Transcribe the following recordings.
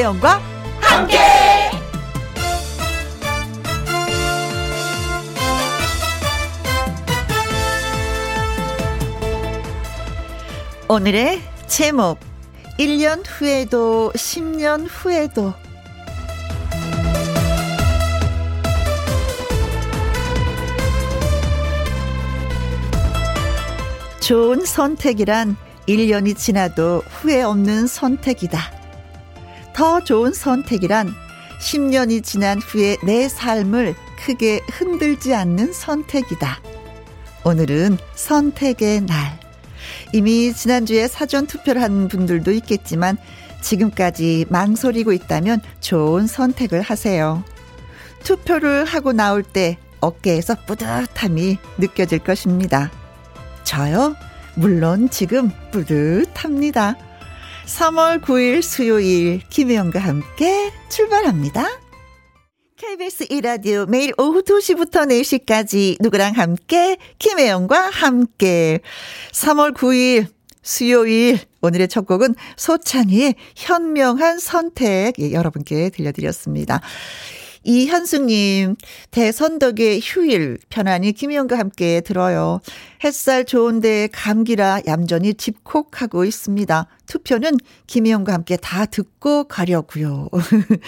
김혜영과 함께. 오늘의 제목 1년 후에도 10년 후에도 좋은 선택이란 1년이 지나도 후회 없는 선택이다. 더 좋은 선택이란 10년이 지난 후에 내 삶을 크게 흔들지 않는 선택이다. 오늘은 선택의 날. 이미 지난주에 사전 투표를 한 분들도 있겠지만 지금까지 망설이고 있다면 좋은 선택을 하세요. 투표를 하고 나올 때 어깨에서 뿌듯함이 느껴질 것입니다. 저요? 물론 지금 뿌듯합니다. 3월 9일 수요일 김혜영과 함께 출발합니다. KBS 이라디오 매일 오후 2시부터 4시까지 누구랑 함께 김혜영과 함께 3월 9일 수요일 오늘의 첫 곡은 소찬이의 현명한 선택 예, 여러분께 들려드렸습니다. 이현숙님, 대선덕의 휴일, 편안히 김희영과 함께 들어요. 햇살 좋은데 감기라 얌전히 집콕하고 있습니다. 투표는 김희영과 함께 다 듣고 가려고요.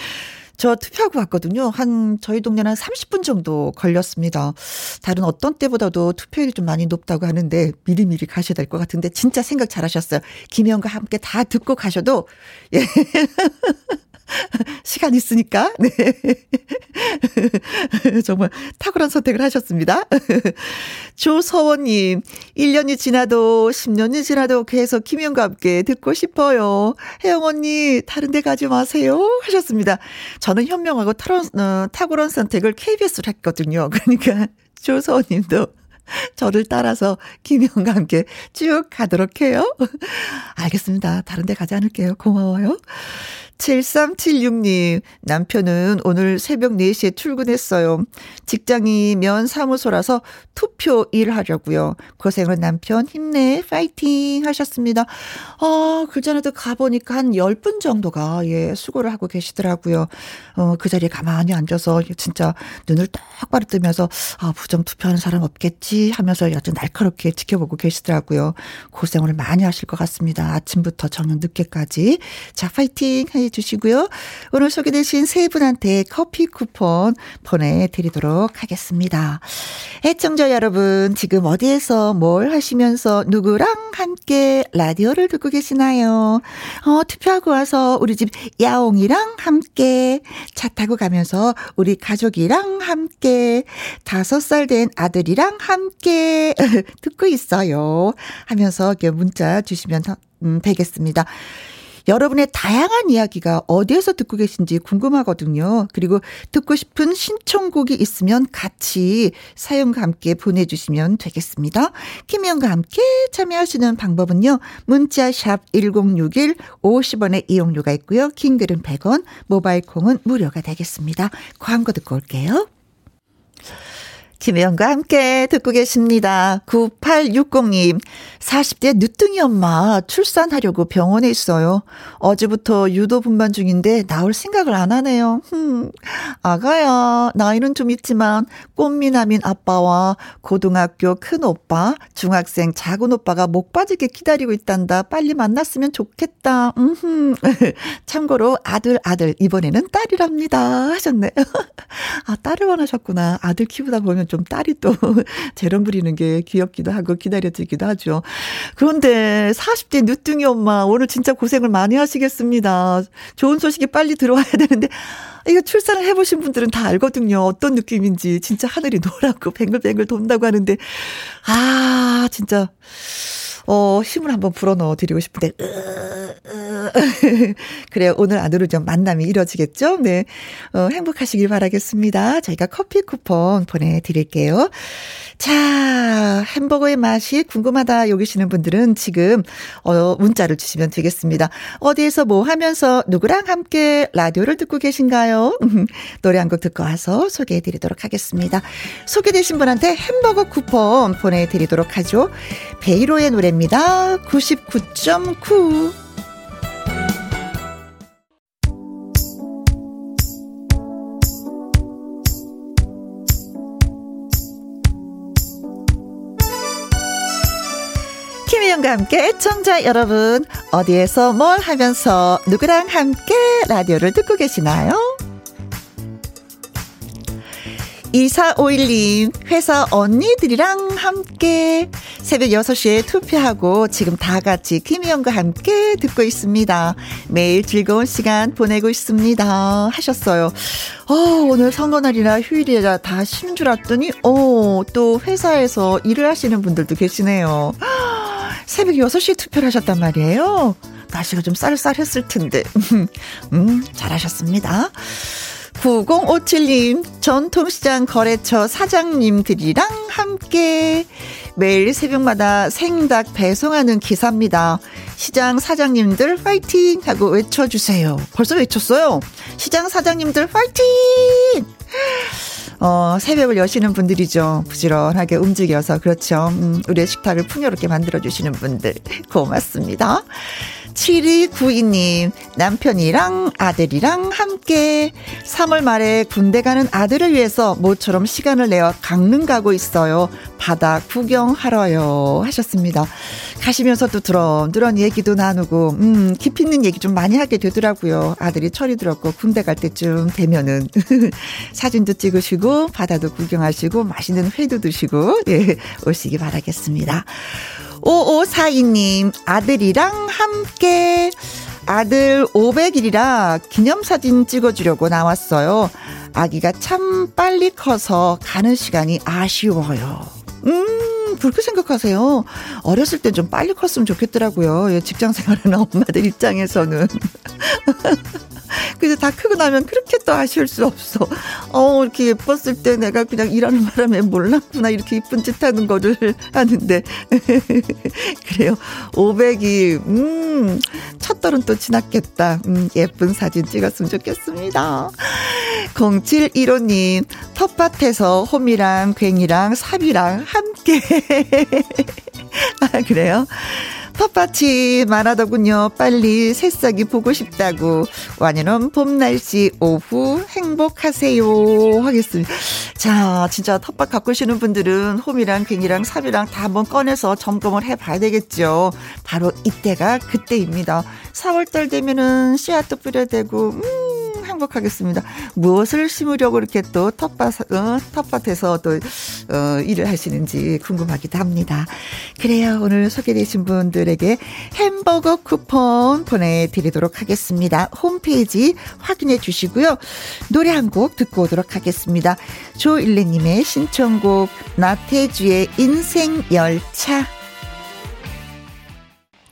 저 투표하고 왔거든요. 한, 저희 동네는 한 30분 정도 걸렸습니다. 다른 어떤 때보다도 투표율이 좀 많이 높다고 하는데 미리미리 가셔야 될 것 같은데 진짜 생각 잘 하셨어요. 김희영과 함께 다 듣고 가셔도, 예. 시간 있으니까, 네. 정말 탁월한 선택을 하셨습니다. 조서원님, 1년이 지나도 10년이 지나도 계속 김영과 함께 듣고 싶어요. 혜영 언니, 다른 데 가지 마세요. 하셨습니다. 저는 현명하고 탁월한, 어, 탁월한 선택을 KBS로 했거든요. 그러니까 조서원님도 저를 따라서 김영과 함께 쭉 가도록 해요. 알겠습니다. 다른 데 가지 않을게요. 고마워요. 7376님, 남편은 오늘 새벽 4시에 출근했어요. 직장이 면 사무소라서 투표 일하려고요. 고생을 남편 힘내, 파이팅 하셨습니다. 어, 그 전에도 가보니까 한 10분 정도가, 예, 수고를 하고 계시더라고요. 어, 그 자리에 가만히 앉아서 진짜 눈을 똑바로 뜨면서, 아, 부정 투표하는 사람 없겠지 하면서 아주 날카롭게 지켜보고 계시더라고요. 고생을 많이 하실 것 같습니다. 아침부터 저녁 늦게까지. 자, 파이팅 해 주시고요. 오늘 소개되신 세 분한테 커피 쿠폰 보내드리도록 하겠습니다. 애청자 여러분, 지금 어디에서 뭘 하시면서 누구랑 함께 라디오를 듣고 계시나요? 어, 투표하고 와서 우리 집 야옹이랑 함께 차 타고 가면서 우리 가족이랑 함께 다섯 살 된 아들이랑 함께 듣고 있어요. 하면서 문자 주시면 음, 되겠습니다. 여러분의 다양한 이야기가 어디에서 듣고 계신지 궁금하거든요. 그리고 듣고 싶은 신청곡이 있으면 같이 사연과 함께 보내주시면 되겠습니다. 김희영과 함께 참여하시는 방법은요. 문자 샵 1061 50원의 이용료가 있고요. 킹글은 100원, 모바일 콩은 무료가 되겠습니다. 광고 듣고 올게요. 김혜영과 함께 듣고 계십니다. 9860님, 40대 늦둥이 엄마 출산하려고 병원에 있어요. 어제부터 유도 분반 중인데 나올 생각을 안 하네요. 흠, 아가야, 나이는 좀 있지만 꽃미남인 아빠와 고등학교 큰 오빠, 중학생 작은 오빠가 목 빠지게 기다리고 있단다. 빨리 만났으면 좋겠다. 음흠. 참고로 아들, 아들, 이번에는 딸이랍니다. 하셨네. 아, 딸을 원하셨구나. 아들 키우다 보면 좀 딸이 또 재롱 부리는 게 귀엽기도 하고 기다려지기도 하죠. 그런데 40대 늦둥이 엄마 오늘 진짜 고생을 많이 하시겠습니다. 좋은 소식이 빨리 들어와야 되는데 이거 출산을 해보신 분들은 다 알거든요. 어떤 느낌인지. 진짜 하늘이 노랗고 뱅글뱅글 돈다고 하는데, 아, 진짜. 어, 힘을 한번 불어넣어 드리고 싶은데. 그래요. 오늘 안으로 좀 만남이 이루어지겠죠? 네. 어, 행복하시길 바라겠습니다. 저희가 커피 쿠폰 보내드릴게요. 자, 햄버거의 맛이 궁금하다 여기시는 분들은 지금, 어, 문자를 주시면 되겠습니다. 어디에서 뭐 하면서 누구랑 함께 라디오를 듣고 계신가요? 노래 한 곡 듣고 와서 소개해 드리도록 하겠습니다. 소개되신 분한테 햄버거 쿠폰 보내드리도록 하죠. 베이로의 노래 FM4입니다. 99.9 김혜영과 함께 청자 여러분 어디에서 뭘 하면서 누구랑 함께 라디오를 듣고 계시나요? 2451님, 회사 언니들이랑 함께 새벽 6시에 투표하고 지금 다 같이 김희영과 함께 듣고 있습니다. 매일 즐거운 시간 보내고 있습니다. 하셨어요. 어, 오늘 선거날이라 휴일이라 다 쉬는 줄 알았더니, 어, 또 회사에서 일을 하시는 분들도 계시네요. 새벽 6시에 투표를 하셨단 말이에요. 날씨가 좀 쌀쌀했을 텐데. 음, 잘하셨습니다. 9057님, 전통시장 거래처 사장님들이랑 함께 매일 새벽마다 생닭 배송하는 기사입니다. 시장 사장님들 화이팅! 하고 외쳐주세요. 벌써 외쳤어요. 시장 사장님들 화이팅! 어, 새벽을 여시는 분들이죠. 부지런하게 움직여서. 그렇죠. 음, 우리의 식탁을 풍요롭게 만들어주시는 분들. 고맙습니다. 7292님, 남편이랑 아들이랑 함께 3월 말에 군대 가는 아들을 위해서 모처럼 시간을 내어 강릉 가고 있어요. 바다 구경하러요. 하셨습니다. 가시면서 도 드런드런 얘기도 나누고, 음, 깊이 있는 얘기 좀 많이 하게 되더라고요. 아들이 철이 들었고, 군대 갈 때쯤 되면은. 사진도 찍으시고, 바다도 구경하시고, 맛있는 회도 드시고, 예, 오시기 바라겠습니다. 5542님, 아들이랑 함께 아들 500일이라 기념사진 찍어주려고 나왔어요. 아기가 참 빨리 커서 가는 시간이 아쉬워요. 음, 그렇게 생각하세요. 어렸을 땐 좀 빨리 컸으면 좋겠더라고요. 예, 직장 생활하는 엄마들 입장에서는. 그래서 다 크고 나면 그렇게 또 아쉬울 수 없어. 어, 이렇게 예뻤을 때 내가 그냥 일하는 바람에 몰랐구나. 이렇게 이쁜 짓 하는 거를 하는데. 그래요. 500이, 음, 첫 달은 또 지났겠다. 음, 예쁜 사진 찍었으면 좋겠습니다. 0715님, 텃밭에서 홈이랑 괭이랑 삽이랑 함께. 아, 그래요? 텃밭이 많아더군요. 빨리 새싹이 보고 싶다고. 완연한 봄 날씨 오후 행복하세요. 하겠습니다. 자, 진짜 텃밭 가꾸시는 분들은 홈이랑 괭이랑 삽이랑 다 한번 꺼내서 점검을 해 봐야 되겠죠. 바로 이때가 그때입니다. 4월달 되면은 씨앗도 뿌려야 되고, 음, 행복하겠습니다. 무엇을 심으려고 이렇게 또 텃밭, 어, 텃밭에서 또, 어, 일을 하시는지 궁금하기도 합니다. 그래요. 오늘 소개되신 분들에게 햄버거 쿠폰 보내드리도록 하겠습니다. 홈페이지 확인해 주시고요. 노래 한 곡 듣고 오도록 하겠습니다. 조일레님의 신청곡 나태주의 인생 열차.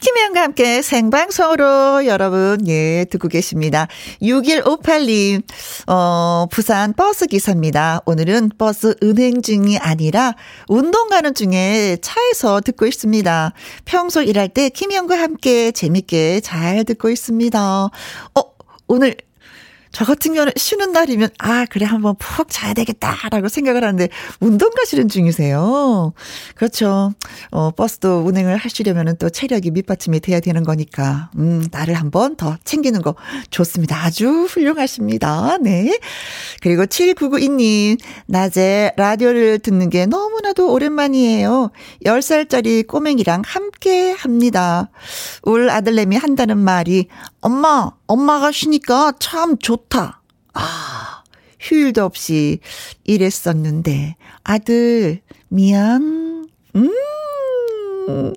김혜영과 함께 생방송으로 여러분, 예, 듣고 계십니다. 6158님, 어, 부산 버스 기사입니다. 오늘은 버스 은행 중이 아니라 운동 가는 중에 차에서 듣고 있습니다. 평소 일할 때 김혜영과 함께 재밌게 잘 듣고 있습니다. 어, 오늘 저 같은 경우는 쉬는 날이면, 아, 그래, 한번 푹 자야 되겠다라고 생각을 하는데, 운동 가시는 중이세요. 그렇죠. 어, 버스도 운행을 하시려면은 또 체력이 밑받침이 돼야 되는 거니까, 음, 나를 한번 더 챙기는 거 좋습니다. 아주 훌륭하십니다. 네. 그리고 7992님, 낮에 라디오를 듣는 게 너무나도 오랜만이에요. 10살짜리 꼬맹이랑 함께 합니다. 울 아들내미 한다는 말이, 엄마, 엄마가 쉬니까 참 좋다. 아, 휴일도 없이 일했었는데, 아들, 미안. 음.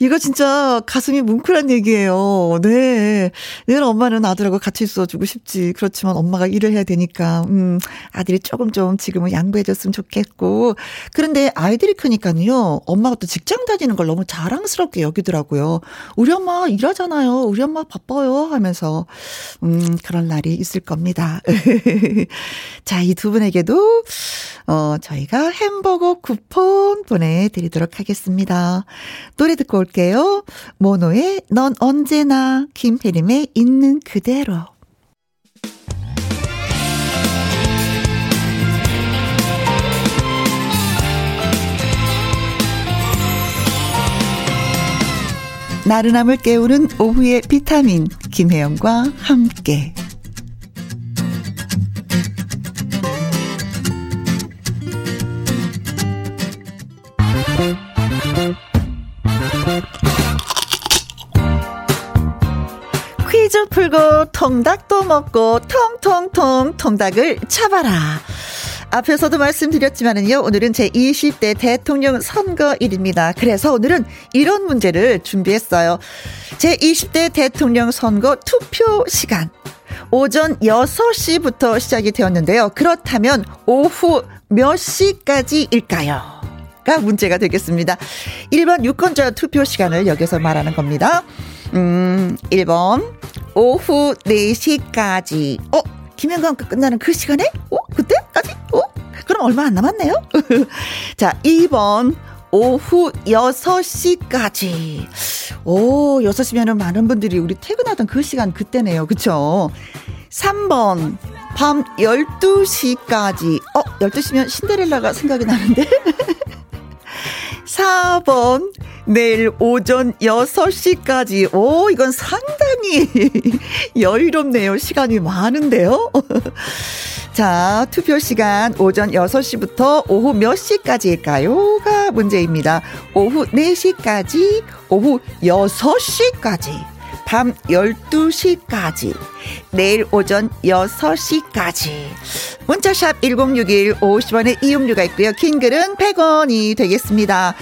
이거 진짜 가슴이 뭉클한 얘기예요. 네. 늘 엄마는 아들하고 같이 있어주고 싶지. 그렇지만 엄마가 일을 해야 되니까, 음, 아들이 조금 좀 지금은 양보해줬으면 좋겠고. 그런데 아이들이 크니까요, 엄마가 또 직장 다니는 걸 너무 자랑스럽게 여기더라고요. 우리 엄마 일하잖아요. 우리 엄마 바빠요. 하면서, 음, 그런 날이 있을 겁니다. 자, 이 두 분에게도, 어, 저희가 햄버거 쿠폰 보내드리도록 하겠습니다. 노래 듣고 올 게요. 모노의 넌 언제나, 김혜림의 있는 그대로. 나른함을 깨우는 오후의 비타민, 김혜영과 함께. 통닭도 먹고 통통통 통닭을 잡아라. 앞에서도 말씀드렸지만은요, 오늘은 제 20대 대통령 선거일입니다. 그래서 오늘은 이런 문제를 준비했어요. 제 20대 대통령 선거 투표 시간. 오전 6시부터 시작이 되었는데요. 그렇다면 오후 몇 시까지일까요? 가 문제가 되겠습니다. 1번 유권자 투표 시간을 여기서 말하는 겁니다. 음, 1번 오후 4시까지. 어, 김현광 끝나는 그 시간에? 어, 그때까지? 어? 그럼 얼마 안 남았네요? 자, 2번 오후 6시까지. 오, 6시면은 많은 분들이 우리 퇴근하던 그 시간 그때네요. 그쵸? 3번, 밤 12시까지. 어, 12시면 신데렐라가 생각이 나는데? 4번, 내일 오전 6시까지. 오, 이건 상당히 여유롭네요. 시간이 많은데요. 자, 투표 시간 오전 6시부터 오후 몇 시까지일까요?가 문제입니다. 오후 4시까지, 오후 6시까지. 밤 12시까지, 내일 오전 6시까지. 문자샵 1061 50원의 이용료가 있고요. 긴 글은 100원이 되겠습니다.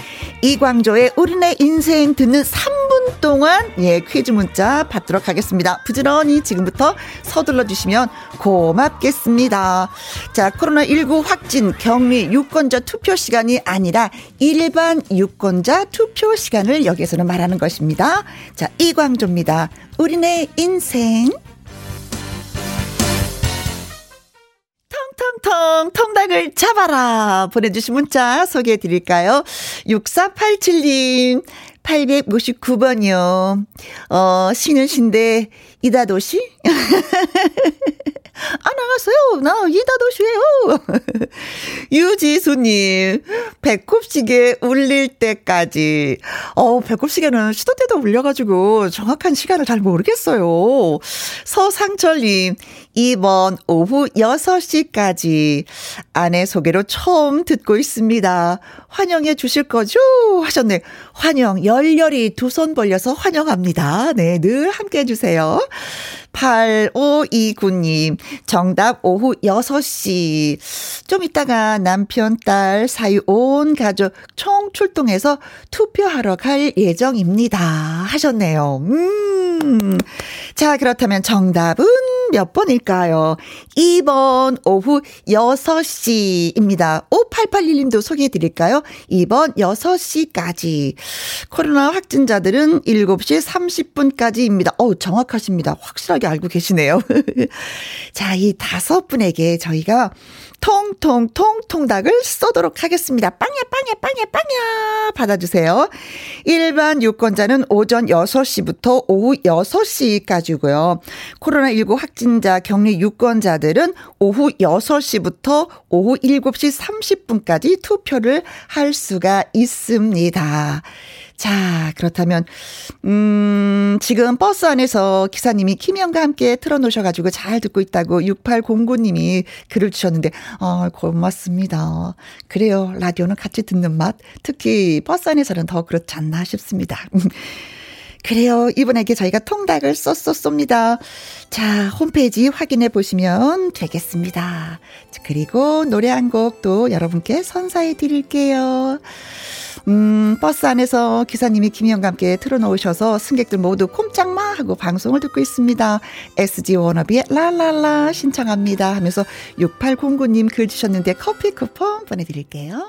이광조의 우리네 인생 듣는 3분 동안 예 퀴즈 문자 받도록 하겠습니다. 부지런히 지금부터 서둘러 주시면 고맙겠습니다. 자 코로나19 확진 격리 유권자 투표 시간이 아니라 일반 유권자 투표 시간을 여기서는 말하는 것입니다. 자 이광조입니다. 우리네 인생 텅텅텅 통닭을 잡아라 보내주신 문자 소개해 드릴까요? 6487님 859번이요. 어, 신은 신데 이다도시? 안녕하세요. 나 이다도시예요. 유지수님, 배꼽시계 울릴 때까지. 어, 배꼽시계는 시도 때도 울려가지고 정확한 시간을 잘 모르겠어요. 서상철님, 이번 오후 6시까지 아내 소개로 처음 듣고 있습니다. 환영해 주실 거죠? 하셨네. 환영, 열렬히 두 손 벌려서 환영합니다. 네, 늘 함께 해 주세요. 8529님, 정답 오후 6시. 좀 이따가 남편, 딸, 사이 온 가족 총 출동해서 투표하러 갈 예정입니다. 하셨네요. 음. 자, 그렇다면 정답은 몇 번일까요? 2번 오후 6시입니다. 5881님도 소개해 드릴까요? 2번 6시까지. 코로나 확진자들은 7시 30분까지입니다. 어우, 정확하십니다. 확실하게 알고 계시네요. 자, 이 다섯 분에게 저희가 통통 통 통 닭을 쏘도록 하겠습니다. 빵야 빵야 빵야 빵야 받아주세요. 일반 유권자는 오전 6시부터 오후 6시까지고요. 코로나19 확진자 격리 유권자들은 오후 6시부터 오후 7시 30분까지 투표를 할 수가 있습니다. 자, 그렇다면, 음, 지금 버스 안에서 기사님이 김영과 함께 틀어놓으셔가지고 잘 듣고 있다고 6809님이 글을 주셨는데, 어, 고맙습니다. 그래요. 라디오는 같이 듣는 맛. 특히 버스 안에서는 더 그렇지 않나 싶습니다. 그래요. 이분에게 저희가 통닭을 쏘쏘 쏩니다. 자, 홈페이지 확인해 보시면 되겠습니다. 그리고 노래 한곡또 여러분께 선사해 드릴게요. 음, 버스 안에서 기사님이 김희영과 함께 틀어놓으셔서 승객들 모두 꼼짝마 하고 방송을 듣고 있습니다. SG 워너비의 라라라 신청합니다 하면서 6809님 글 주셨는데 커피 쿠폰 보내드릴게요.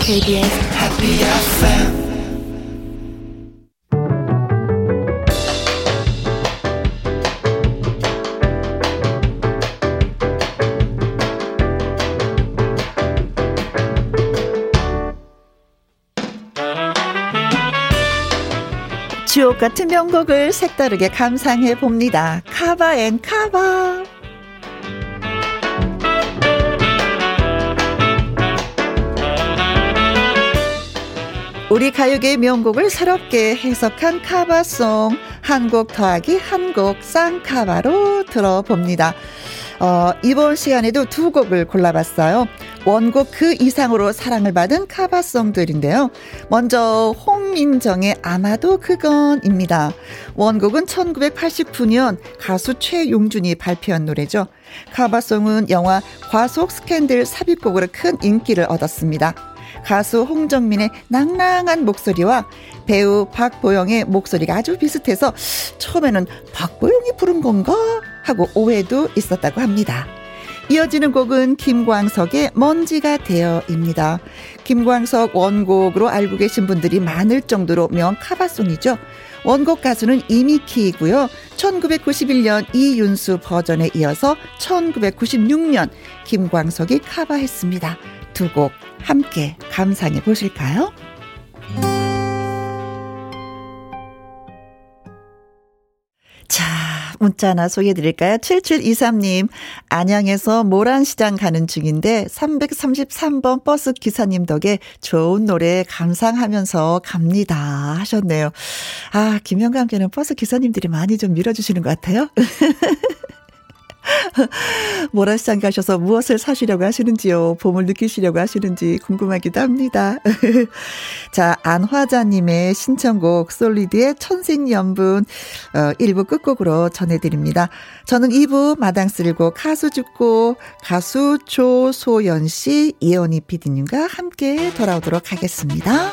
KBS Happy FM 주옥 같은 명곡을 색다르게 감상해 봅니다. 카바 앤 카바. 우리 가요계의 명곡을 새롭게 해석한 카바송 한 곡 더하기 한 곡 쌍카바로 들어봅니다. 어, 이번 시간에도 두 곡을 골라봤어요. 원곡 그 이상으로 사랑을 받은 카바송들인데요. 먼저 홍민정의 아마도 그건입니다. 원곡은 1989년 가수 최용준이 발표한 노래죠. 카바송은 영화 과속 스캔들 삽입곡으로 큰 인기를 얻었습니다. 가수 홍정민의 낭낭한 목소리와 배우 박보영의 목소리가 아주 비슷해서 처음에는 박보영이 부른 건가 하고 오해도 있었다고 합니다. 이어지는 곡은 김광석의 먼지가 되어입니다. 김광석 원곡으로 알고 계신 분들이 많을 정도로 명카바송이죠. 원곡 가수는 이미키이고요. 1991년 이윤수 버전에 이어서 1996년 김광석이 카바했습니다. 두 곡 함께 감상해 보실까요? 자, 문자 하나 소개해 드릴까요? 7723님, 안양에서 모란시장 가는 중인데 333번 버스 기사님 덕에 좋은 노래 감상하면서 갑니다. 하셨네요. 아, 김영과 함께는 버스 기사님들이 많이 좀 밀어주시는 것 같아요. 모란시장 가셔서 무엇을 사시려고 하시는지요? 봄을 느끼시려고 하시는지 궁금하기도 합니다. 자, 안화자님의 신청곡 솔리드의 천생연분 어, 1부 끝곡으로 전해드립니다. 저는 2부 마당 쓸고 가수 죽고 가수 조소연 씨, 이현희 PD님과 함께 돌아오도록 하겠습니다.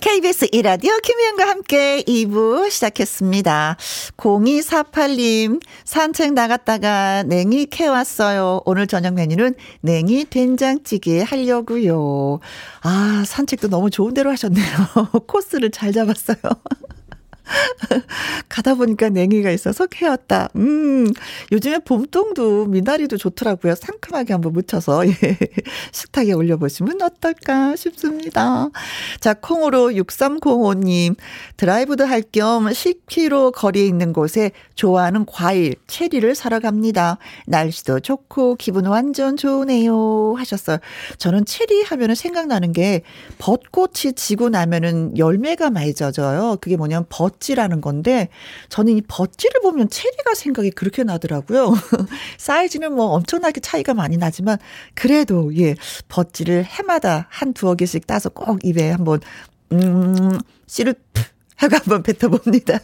KBS 이라디오 김희영과 함께 2부 시작했습니다. 0248님, 산책 나갔다가 냉이 캐왔어요. 오늘 저녁 메뉴는 냉이 된장찌개 하려고요. 아, 산책도 너무 좋은 대로 하셨네요. 코스를 잘 잡았어요. 가다 보니까 냉이가 있어서 캐왔다. 음, 요즘에 봄동도 미나리도 좋더라고요. 상큼하게 한번 묻혀서, 예. 식탁에 올려보시면 어떨까 싶습니다. 자, 콩으로 6305님, 드라이브도 할 겸 10km 거리에 있는 곳에 좋아하는 과일, 체리를 사러 갑니다. 날씨도 좋고, 기분 완전 좋으네요. 하셨어요. 저는 체리 하면은 생각나는 게, 벚꽃이 지고 나면은 열매가 많이 젖어요. 그게 뭐냐면 벚 버찌라는 건데 저는 이 버찌를 보면 체리가 생각이 그렇게 나더라고요. 사이즈는 뭐 엄청나게 차이가 많이 나지만 그래도 예 버찌를 해마다 한 두어 개씩 따서 꼭 입에 한번 음 씨를 하고 한번 뱉어봅니다.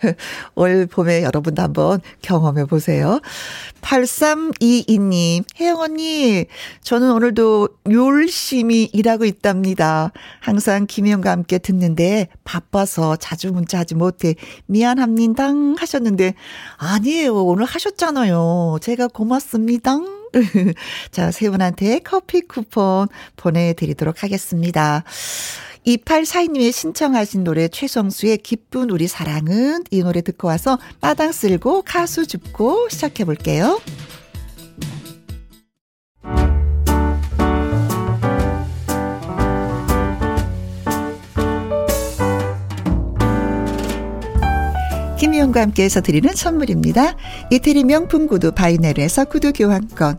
올 봄에 여러분도 한번 경험해 보세요. 8322님, 혜영 언니, 저는 오늘도 열심히 일하고 있답니다. 항상 김혜영과 함께 듣는데 바빠서 자주 문자하지 못해 미안합니다 하셨는데 아니에요. 오늘 하셨잖아요. 제가 고맙습니다. 자, 세 분한테 커피 쿠폰 보내드리도록 하겠습니다. 2842님이 신청하신 노래 최성수의 기쁜 우리 사랑은 이 노래 듣고 와서 마당 쓸고 가수 줍고 시작해 볼게요. 김희영과 함께해서 드리는 선물입니다. 이태리 명품 구두 바이네르에서 구두 교환권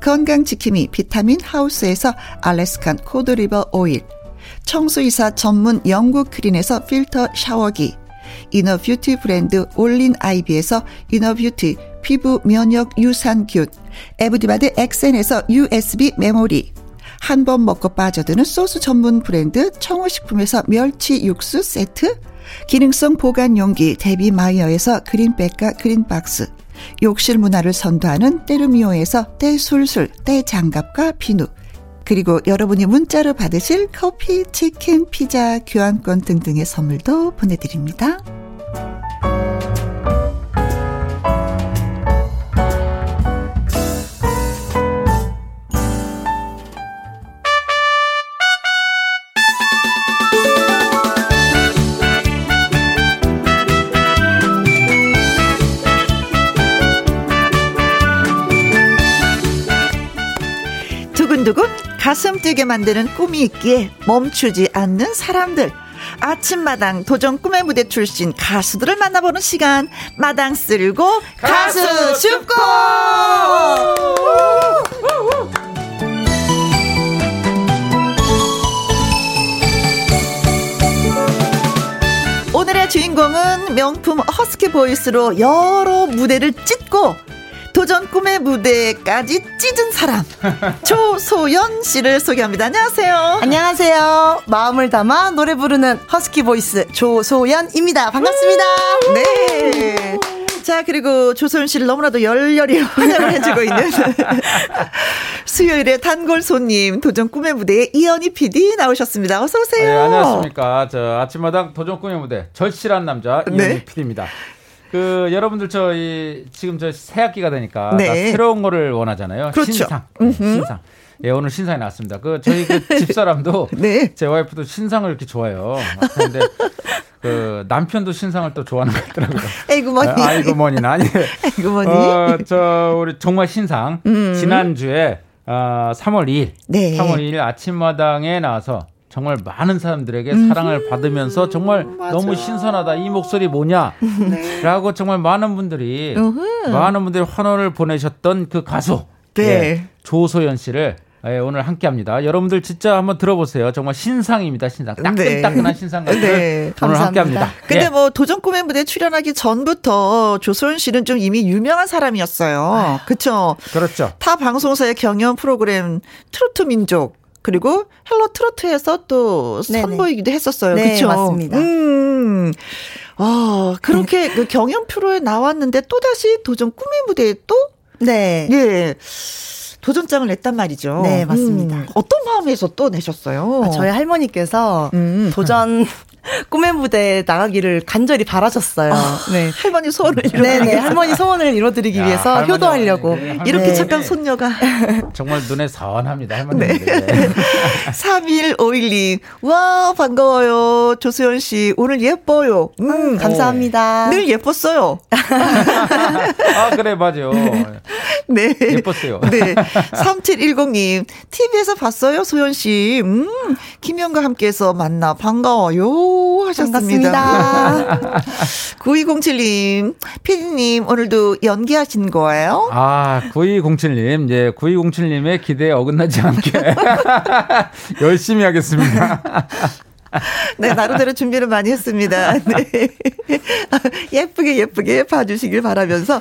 건강지킴이 비타민 하우스에서 알래스칸 cod liver oil, 청소이사 전문 영국 크린에서 필터 샤워기, inner beauty 브랜드 올린 아이비에서 inner beauty 피부 면역 유산균, 에브디바드 엑센에서 USB 메모리, 한 번 먹고 빠져드는 소스 전문 브랜드 청호식품에서 멸치 육수 세트, 기능성 보관 용기 데비 마이어에서 그린백과 그린박스, 욕실 문화를 선도하는 때르미오에서 때술술, 때장갑과 비누, 그리고 여러분이 문자로 받으실 커피, 치킨, 피자, 교환권 등등의 선물도 보내드립니다. 뛰게 만드는 꿈이 있기에 멈추지 않는 사람들. 아침마당 도전 꿈의 무대 출신 가수들을 만나보는 시간. 마당 쓸고 가수 줍고! 오늘의 주인공은 명품 허스키 보이스로 여러 무대를 찢고 도전 꿈의 무대까지 찢은 사람 조소연 씨를 소개합니다. 안녕하세요. 안녕하세요. 마음을 담아 노래 부르는 허스키 보이스 조소연입니다. 반갑습니다. 네. 자, 그리고 조소연 씨를 너무나도 열렬히 환영을 해주고 있는 수요일에 단골 손님 도전 꿈의 무대에 이현희 PD 나오셨습니다. 어서 오세요. 네, 안녕하십니까. 저 아침마당 도전 꿈의 무대 절실한 남자 네. 이현희 네. PD입니다. 그 여러분들 저희 지금 저 새 학기가 되니까 네. 새로운 거를 원하잖아요. 그렇죠. 신상, 네, 신상. 예, 오늘 신상이 나왔습니다. 그 저희 그 집사람도 네. 제 와이프도 신상을 이렇게 좋아해요. 근데 그 남편도 신상을 또 좋아하는 것 같더라고요. 아이고 머니. 아, 아이고 머니는 아니. 아이고 머니. 어, 저 우리 정말 신상 음. 지난주에 어, 3월 2일, 네. 3월 2일 아침마당에 나와서 정말 많은 사람들에게 음. 사랑을 받으면서 정말 맞아. 너무 신선하다. 이 목소리 뭐냐? 네. 라고 정말 많은 분들이 으흠. 많은 분들이 환호를 보내셨던 그 가수 네. 예, 조소연 씨를 예, 오늘 함께 합니다. 여러분들 진짜 한번 들어보세요. 정말 신상입니다. 신상. 따끈따끈한 네. 신상가를 네. 오늘 함께 합니다. 근데 예. 뭐 도전 꿈의 무대 출연하기 전부터 조소연 씨는 좀 이미 유명한 사람이었어요. 그렇죠. 그렇죠. 타 방송사의 경연 프로그램 트로트 민족 그리고 헬로 트로트에서 또. 선보이기도 했었어요. 네, 그렇죠? 맞습니다. 음. 아, 그렇게 그 경연 프로에 나왔는데 또 다시 도전 꿈의 무대에 또 네. 예. 도전장을 냈단 말이죠. 네, 맞습니다. 음, 어떤 마음에서 또 내셨어요? 아, 저희 할머니께서 음. 도전 꿈의 무대에 나가기를 간절히 바라셨어요. 아, 네. 할머니 소원을 이뤄 네네, 할머니 소원을 이뤄드리기 야, 위해서 효도하려고. 네, 이렇게 네. 착한 손녀가. 정말 눈에 사원합니다, 할머니. 네. 네. 3151님, 와, 반가워요. 조수연 씨, 오늘 예뻐요. 음, 음 감사합니다. 늘 예뻤어요. 아, 그래, 맞아요. 네. 예뻤어요. 네. 3710님, TV에서 봤어요, 소연 씨. 음, 김영과 함께해서 만나 반가워요. 하셨습니다. 9207님, 피디님, 오늘도 연기하신 거예요? 아, 9207님, 예, 9207님의 기대에 어긋나지 않게 열심히 하겠습니다. 네, 나름대로 준비를 많이 했습니다. 네. 예쁘게 예쁘게 봐주시길 바라면서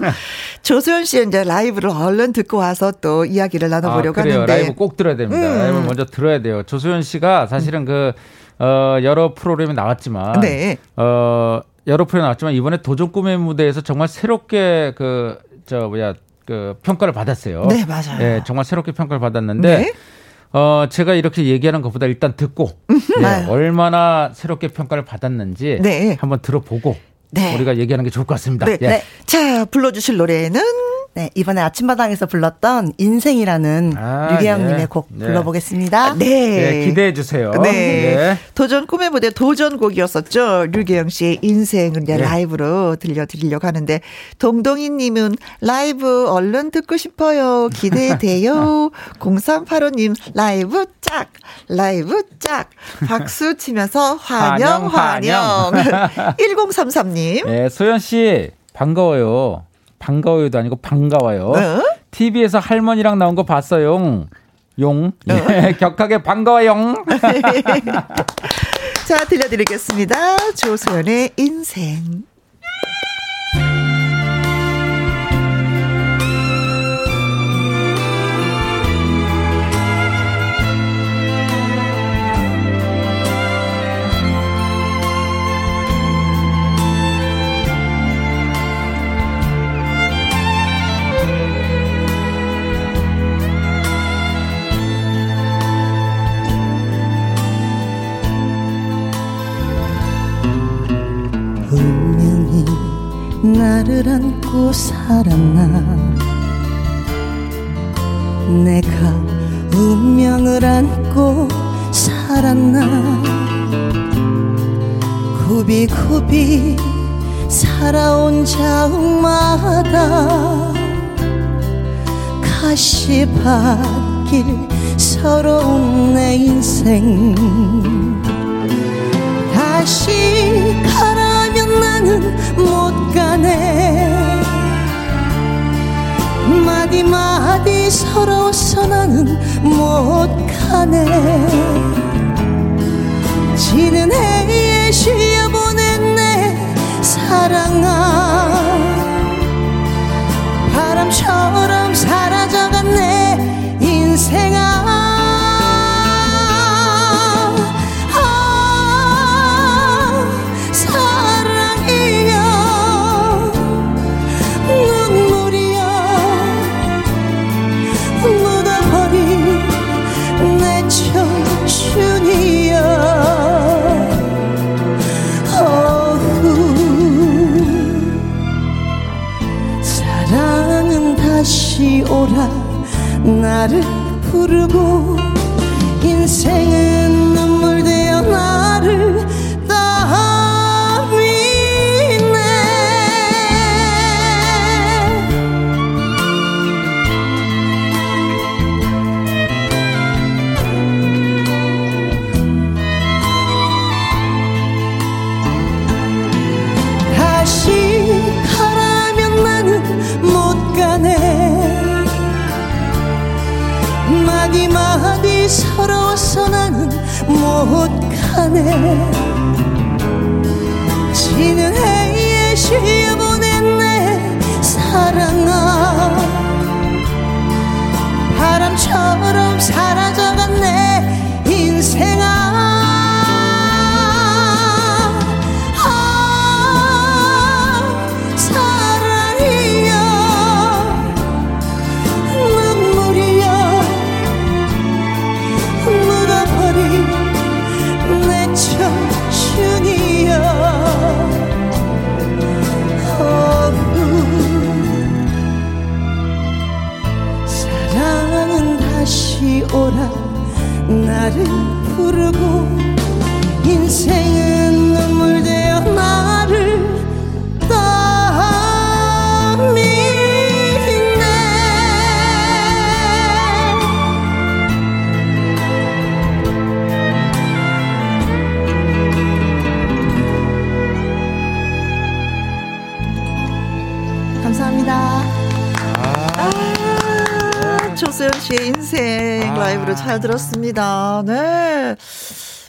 조소연 씨의 이제 라이브를 얼른 듣고 와서 또 이야기를 나눠보려고 아, 그래요. 하는데 라이브 꼭 들어야 됩니다. 음. 라이브 먼저 들어야 돼요. 조소연 씨가 사실은 그 어, 여러 프로그램이 나왔지만, 네. 어, 여러 프로그램 나왔지만 이번에 도전 꿈의 무대에서 정말 새롭게 그, 저, 뭐야, 그 평가를 받았어요. 네, 맞아요. 예, 정말 새롭게 평가를 받았는데, 네. 어, 제가 이렇게 얘기하는 것보다 일단 듣고, 네, 얼마나 새롭게 평가를 받았는지 네. 한번 들어보고, 네. 우리가 얘기하는 게 좋을 것 같습니다. 네. 예. 자, 불러주실 노래는 네, 이번에 아침마당에서 불렀던 인생이라는 아, 류계영님의 네. 곡 네. 불러보겠습니다. 네. 네 기대해 주세요. 네. 네. 도전 꿈의 무대 도전곡이었었죠. 류계영 씨의 인생을 이제 네. 라이브로 들려드리려고 하는데, 동동이님은 라이브 얼른 듣고 싶어요. 기대돼요. 0385님, 라이브 짝! 라이브 짝! 박수 치면서 환영, 환영. 환영. 1033님. 네, 소연씨, 반가워요. 반가워요도 아니고 반가워요. 어? TV에서 할머니랑 나온 거 봤어요. 용. 예, 격하게 반가워요. 자, 들려드리겠습니다. 조소연의 인생. 나를 안고 살았나? 내가 운명을 안고 살았나? 굽이굽이 살아온 자욱마다 가시밭길 서러운 내 인생. 다시 가라면 나는 못 가네. 마디 마디 서러워서 나는 못 가네. 지는 해 나 못 가네 지는 해에 쉬어보낸 내 사랑아. 바람처럼 사라 잘 들었습니다. 네.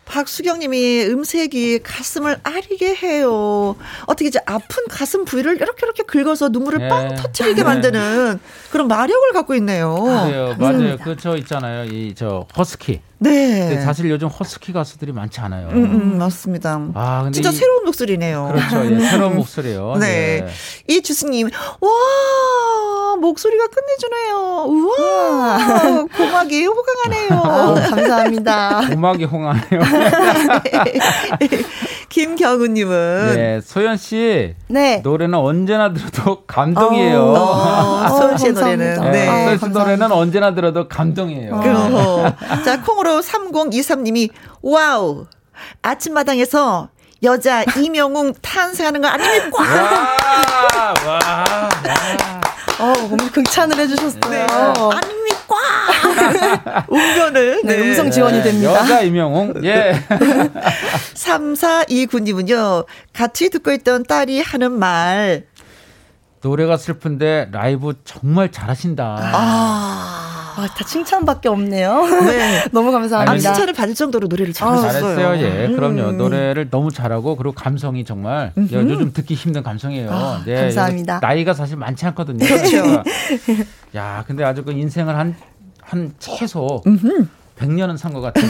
박수경 님이 음색이 가슴을 아리게 해요. 어떻게 이제 아픈 가슴 부위를 이렇게 이렇게 긁어서 눈물을 네. 빵 터트리게 네. 만드는 그런 마력을 갖고 있네요. 그래요, 맞아요. 그 저 있잖아요, 이 저 허스키. 네. 사실 요즘 허스키 가수들이 많지 않아요. 음, 음, 맞습니다. 아, 근데 진짜 이, 새로운 목소리네요. 그렇죠. 예, 새로운 목소리요. 네. 네. 이 주스님, 와, 목소리가 끝내주네요. 우와, 고막이 호강하네요. 아, 감사합니다. 고막이 호강하네요. 김경우님은. 네, 소연 씨. 네. 노래는 언제나 들어도 감동이에요. 어, 어, 소연 씨의 노래는. 네. 네. 소연 씨 노래는 언제나 들어도 감동이에요. 어. 자, 콩으로 콩으로 3023님이 와우 아침마당에서 여자 임영웅 탄생하는 거 아닙니까? 와, 와, 와. 어, 너무 극찬을 해주셨어요. 네. 아닙니까? 음면은 네, 네, 음성 지원이 됩니다. 여자 이명웅, 예. 3429님은요, 같이 듣고 있던 딸이 하는 말. 노래가 슬픈데 라이브 정말 잘하신다. 아. 아, 다 칭찬밖에 없네요. 네. 너무 감사합니다. 아, 칭찬을 받을 정도로 노래를 잘하셨어요. 잘했어요. 예. 음. 그럼요. 노래를 너무 잘하고 그리고 감성이 정말 음흠. 요즘 듣기 힘든 감성이에요. 아, 네. 감사합니다. 나이가 사실 많지 않거든요. 그렇죠. 야, 근데 아주 그 인생을 한, 한 최소 음흠. 100년은 산 것 같은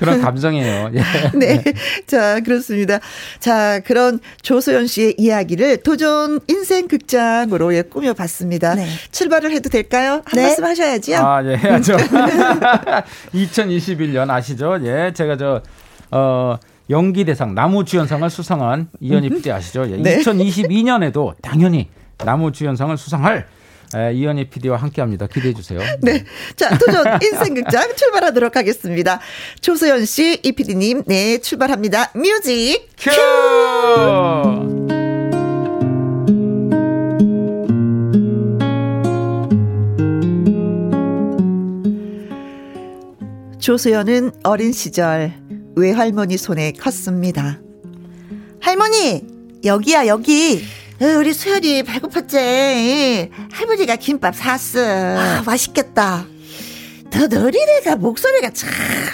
그런 감정이에요. 예. 네. 자, 그렇습니다. 자, 그런 조소연 씨의 이야기를 도전 인생 극장으로 예, 꾸며봤습니다. 네. 출발을 해도 될까요? 한 네. 말씀 하셔야지요. 아, 예, 해야죠. 2021년 아시죠? 예, 제가 저, 어, 연기 대상 나무주연상을 수상한 이현희 PD 아시죠? 네. 2022년에도 당연히 나무주연상을 수상할 이현희 PD와 함께합니다. 기대해 주세요. 네, 자 도전 인생극장 출발하도록 하겠습니다. 조소연 씨, 이 PD님, 네 출발합니다. 뮤직 큐. 조소연은 어린 시절 외할머니 손에 컸습니다. 할머니, 여기야, 여기. 어, 우리 수연이 배고팠지. 할머니가 김밥 샀어. 아, 맛있겠다. 너 너리네가 목소리가 참,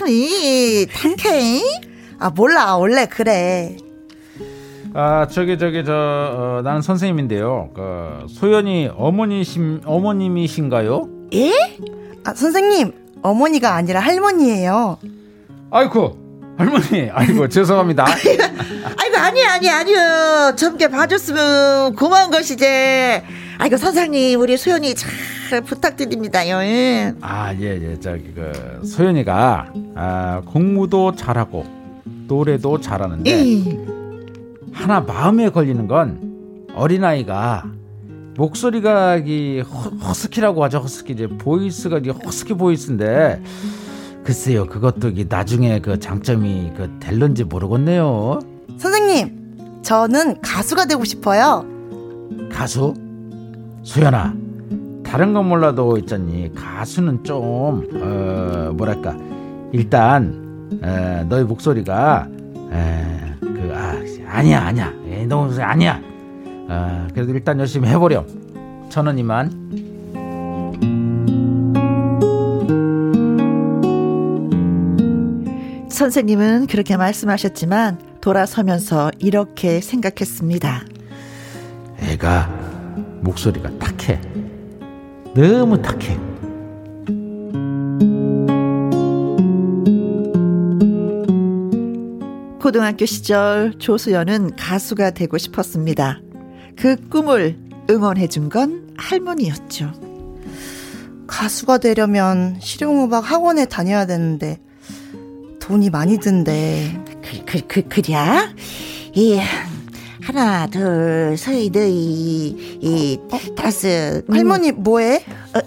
이, 탁해. 아, 몰라. 원래 그래. 아, 저기, 저기, 저, 어, 나는 선생님인데요. 그, 소연이 어머니심, 어머님이신가요? 예? 아, 선생님, 어머니가 아니라 할머니예요. 아이고, 할머니, 아이고, 죄송합니다. 아이고, 아니, 아니, 아니요. 젊게 봐줬으면 고마운 것이지. 아이고, 선생님, 우리 소연이 잘 부탁드립니다요. 예. 아, 예, 예. 저기, 그, 소연이가, 아, 공부도 잘하고, 노래도 잘하는데, 예. 하나 마음에 걸리는 건 어린아이가 목소리가 이 허스키라고 하죠. 허스키 이제 보이스가 이 허스키 보이스인데 글쎄요, 그것도 나중에 그 장점이 그 될런지 모르겠네요. 선생님, 저는 가수가 되고 싶어요. 가수? 수연아, 다른 건 몰라도 있잖니. 가수는 좀, 어, 뭐랄까. 일단, 에, 너의 목소리가, 에, 그, 아, 아니야, 아니야. 에, 너무, 아니야. 아, 그래도 일단 열심히 해보렴. 저는 이만. 선생님은 그렇게 말씀하셨지만 돌아서면서 이렇게 생각했습니다. 애가 목소리가 탁해. 너무 탁해. 고등학교 시절 조수연은 가수가 되고 싶었습니다. 그 꿈을 응원해준 건 할머니였죠. 가수가 되려면 실용음악 학원에 다녀야 되는데 돈이 많이 든대. 그, 그, 그, 그랴? 이, 하나, 둘, 셋, 넷, 이, 어? 다섯. 음. 할머니, 뭐해? 어,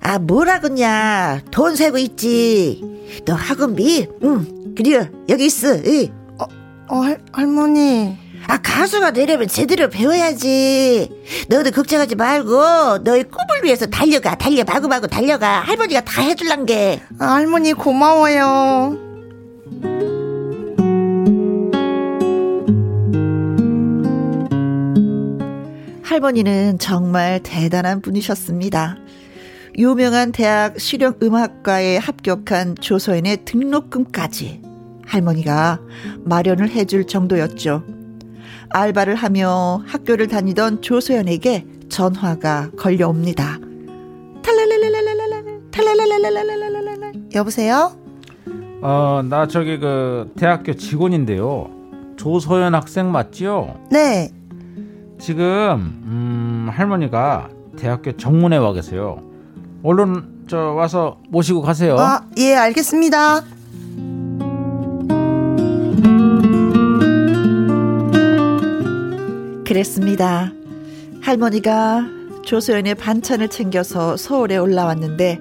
아, 뭐라겠냐. 돈 세고 있지. 너 학원비? 응, 그래, 여기 있어. 이. 어, 어, 할, 할머니. 아, 가수가 되려면 제대로 배워야지. 너도 걱정하지 말고, 너의 꿈을 위해서 달려가, 달려, 마구마구 달려가. 할머니가 다 해줄란 게. 아, 할머니 고마워요. 할머니는 정말 대단한 분이셨습니다. 유명한 대학 실용음악과에 합격한 조서연의 등록금까지 할머니가 마련을 해줄 정도였죠. 알바를 하며 학교를 다니던 조소연에게 전화가 걸려옵니다. 탈랄랄랄랄랄랄, 탈랄랄랄랄랄랄랄. 여보세요? 어, 나 저기 그 대학교 직원인데요. 조소연 학생 맞지요? 네. 지금 음, 할머니가 대학교 정문에 와 계세요. 얼른 저 와서 모시고 가세요. 아, 예, 알겠습니다. 그랬습니다. 할머니가 조소연의 반찬을 챙겨서 서울에 올라왔는데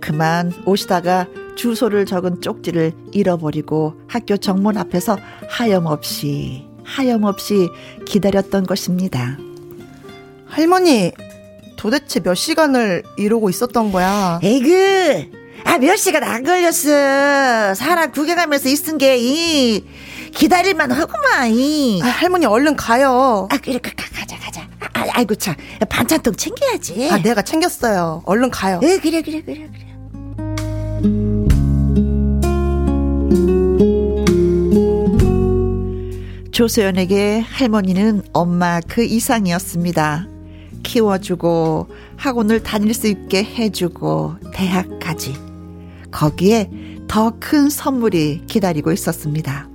그만 오시다가 주소를 적은 쪽지를 잃어버리고 학교 정문 앞에서 하염없이 하염없이 기다렸던 것입니다. 할머니, 도대체 몇 시간을 이러고 있었던 거야? 에그, 아, 몇 시간 안 걸렸어. 사람 구경하면서 있은 게, 이, 기다릴만 하구만. 이. 아, 할머니 얼른 가요. 아, 그래, 가, 가자, 가자. 아, 아이고, 참. 반찬통 챙겨야지. 아, 내가 챙겼어요. 얼른 가요. 에, 그래, 그래, 그래, 그래. 조소연에게 할머니는 엄마 그 이상이었습니다. 키워주고 학원을 다닐 수 있게 해주고 대학까지 거기에 더 큰 선물이 기다리고 있었습니다.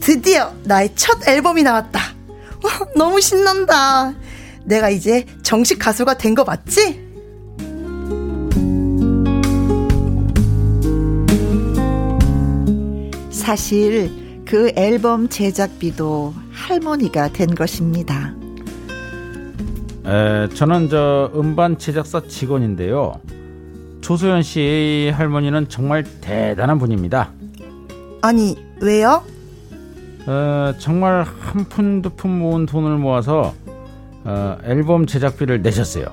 드디어 나의 첫 앨범이 나왔다. 와, 너무 신난다. 내가 이제 정식 가수가 된 거 맞지? 사실 그 앨범 제작비도 할머니가 된 것입니다. 에, 저는 저 음반 제작사 직원인데요. 조소연 씨 할머니는 정말 대단한 분입니다. 아니 왜요? 어, 정말 한 푼 두 푼 모은 돈을 모아서 어, 앨범 제작비를 내셨어요.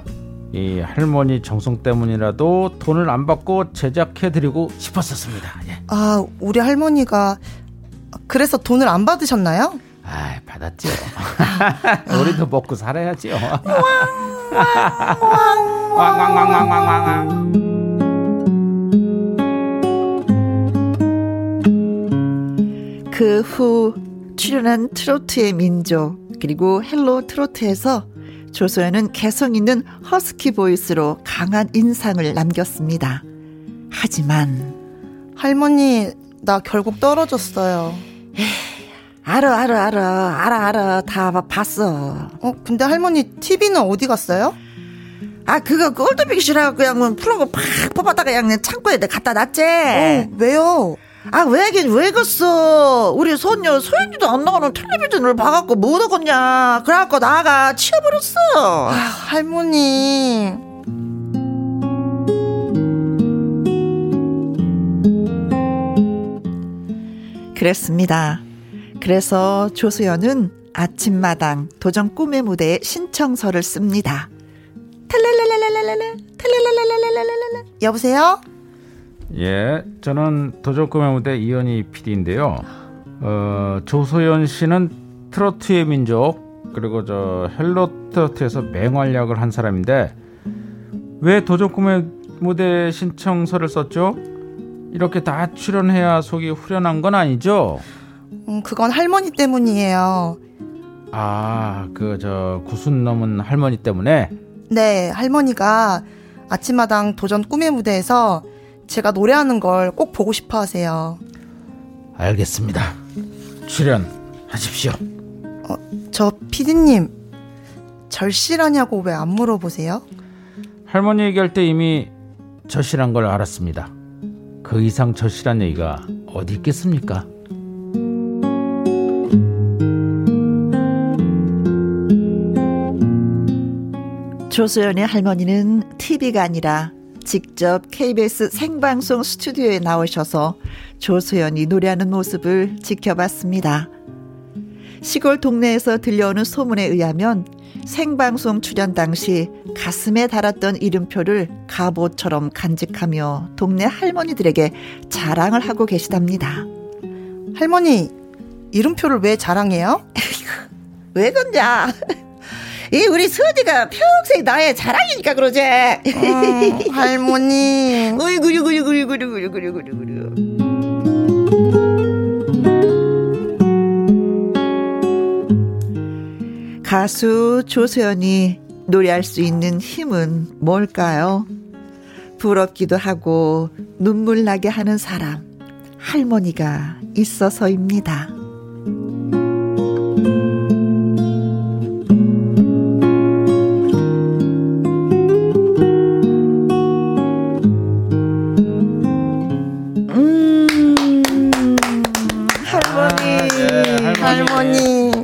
이 할머니 정성 때문이라도 돈을 안 받고 제작해드리고 싶었었습니다. 예. 아, 우리 할머니가 그래서 돈을 안 받으셨나요? 아, 받았죠. 우리도 먹고 살아야지요. 그 후 출연한 트로트의 민족 그리고 헬로 트로트에서 조소연은 개성 있는 허스키 보이스로 강한 인상을 남겼습니다. 하지만 할머니 나 결국 떨어졌어요. 알아 알아 알아 알아 알아 다 봤어. 어 근데 할머니 TV는 어디 갔어요? 아 그거 꼴도 뵈기 싫어갖고 그냥 플러그 팍 뽑았다가 그냥 창고에 갖다 놨지. 어, 왜요? 아 왜긴 왜 겠어? 우리 손녀 소연이도 안 나가는 텔레비전을 봐갖고 못 오겠냐? 그래갖고 나가 치워버렸어. 아, 할머니. 그랬습니다. 그래서 조수연은 아침마당 도전 꿈의 무대에 신청서를 씁니다. 탈랄랄랄랄랄랄 탈랄랄랄랄랄랄 여보세요? 예, 저는 도전 꿈의 무대 이현희 PD인데요. 어, 조소연 씨는 트로트의 민족 그리고 저 헬로 트로트에서 맹활약을 한 사람인데 왜 도전 꿈의 무대 신청서를 썼죠? 이렇게 다 출연해야 속이 후련한 건 아니죠? 음, 그건 할머니 때문이에요. 아, 그 저 구순 넘은 할머니 때문에? 네, 할머니가 아침마당 도전 꿈의 무대에서 제가 노래하는 걸 꼭 보고 싶어 하세요. 알겠습니다. 출연하십시오. 어, 저 피디님 절실하냐고 왜 안 물어보세요? 할머니 얘기할 때 이미 절실한 걸 알았습니다. 그 이상 절실한 얘기가 어디 있겠습니까? 조소연의 할머니는 TV가 아니라 직접 KBS 생방송 스튜디오에 나오셔서 조소연이 노래하는 모습을 지켜봤습니다. 시골 동네에서 들려오는 소문에 의하면 생방송 출연 당시 가슴에 달았던 이름표를 갑옷처럼 간직하며 동네 할머니들에게 자랑을 하고 계시답니다. 할머니, 이름표를 왜 자랑해요? 왜 그러냐? 이 우리 서디가 평생 나의 자랑이니까 그러지. 어, 할머니. 어이구류구류구류구류구류구류구류. 가수 조소연이 노래할 수 있는 힘은 뭘까요? 부럽기도 하고 눈물 나게 하는 사람 할머니가 있어서입니다.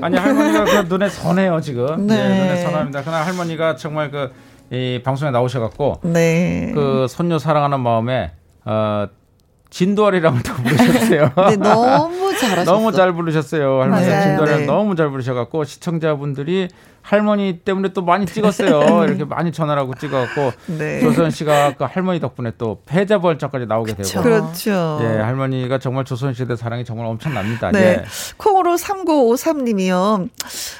아니 할머니가 그 눈에 선해요 지금. 네. 네 눈에 선합니다. 그날 할머니가 정말 그 이 방송에 나오셔갖고 네. 그 손녀 사랑하는 마음에 어. 진도아리랑을 또 부르셨어요. 네, 너무 잘하셨어요. 너무 잘 부르셨어요. 할머니 진도아리랑 네. 너무 잘 부르셔갖고 시청자분들이 할머니 때문에 또 많이 찍었어요. 이렇게 많이 전화라고 찍어갖고 네. 조선 씨가 그 할머니 덕분에 또 패자부활자까지 나오게 그쵸. 되고 그렇죠. 예, 할머니가 정말 조선 시대 사랑이 정말 엄청납니다. 네. 예. 콩으로 3953님이요.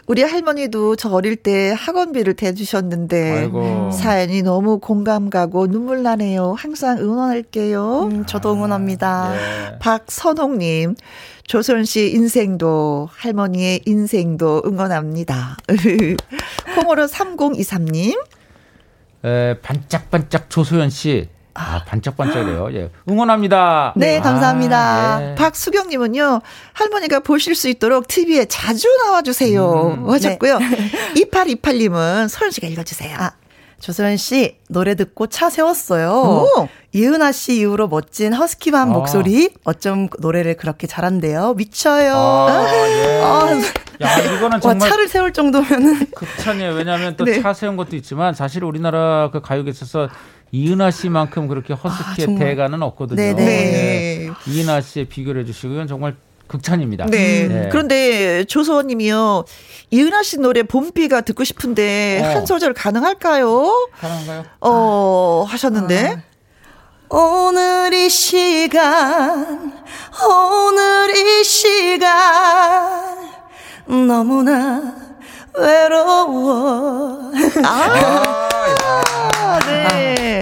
우리 할머니도 저 어릴 때 학원비를 대주셨는데 아이고. 사연이 너무 공감 가고 눈물 나네요. 항상 응원할게요. 음, 저도 응원합니다. 예. 박선홍님. 조선 씨 인생도 할머니의 인생도 응원합니다. 콩으로 3023님. 에, 반짝반짝 조소연 씨. 아, 반짝반짝이래요. 예. 응원합니다. 네, 감사합니다. 아, 예. 박수경 님은요, 할머니가 보실 수 있도록 TV에 자주 나와 주세요. 음, 하셨고요. 네. 2828 님은 서연 씨가 읽어 주세요. 아, 조소연 씨 노래 듣고 차 세웠어요. 오. 이은하 씨 이후로 멋진 허스키한 아. 목소리 어쩜 노래를 그렇게 잘한대요. 미쳐요. 아, 예. 아, 야 이거는 정말 와, 차를 세울 정도면은 극찬이에요. 왜냐하면 또차 네. 세운 것도 있지만 사실 우리나라 그 가요계에 있어서 이은하 씨만큼 그렇게 허스키의 아, 대가는 없거든요. 네네. 네. 네. 이은하 씨의 비교를 해주시고 이건 정말 극찬입니다. 네. 네. 그런데 조서원님이요. 이은하 씨 노래 봄비가 듣고 싶은데 어. 한 소절 가능할까요? 가능한가요? 어 하셨는데. 어. 오늘 이 시간 오늘 이 시간 너무나 외로워. 아, 아 네. 아,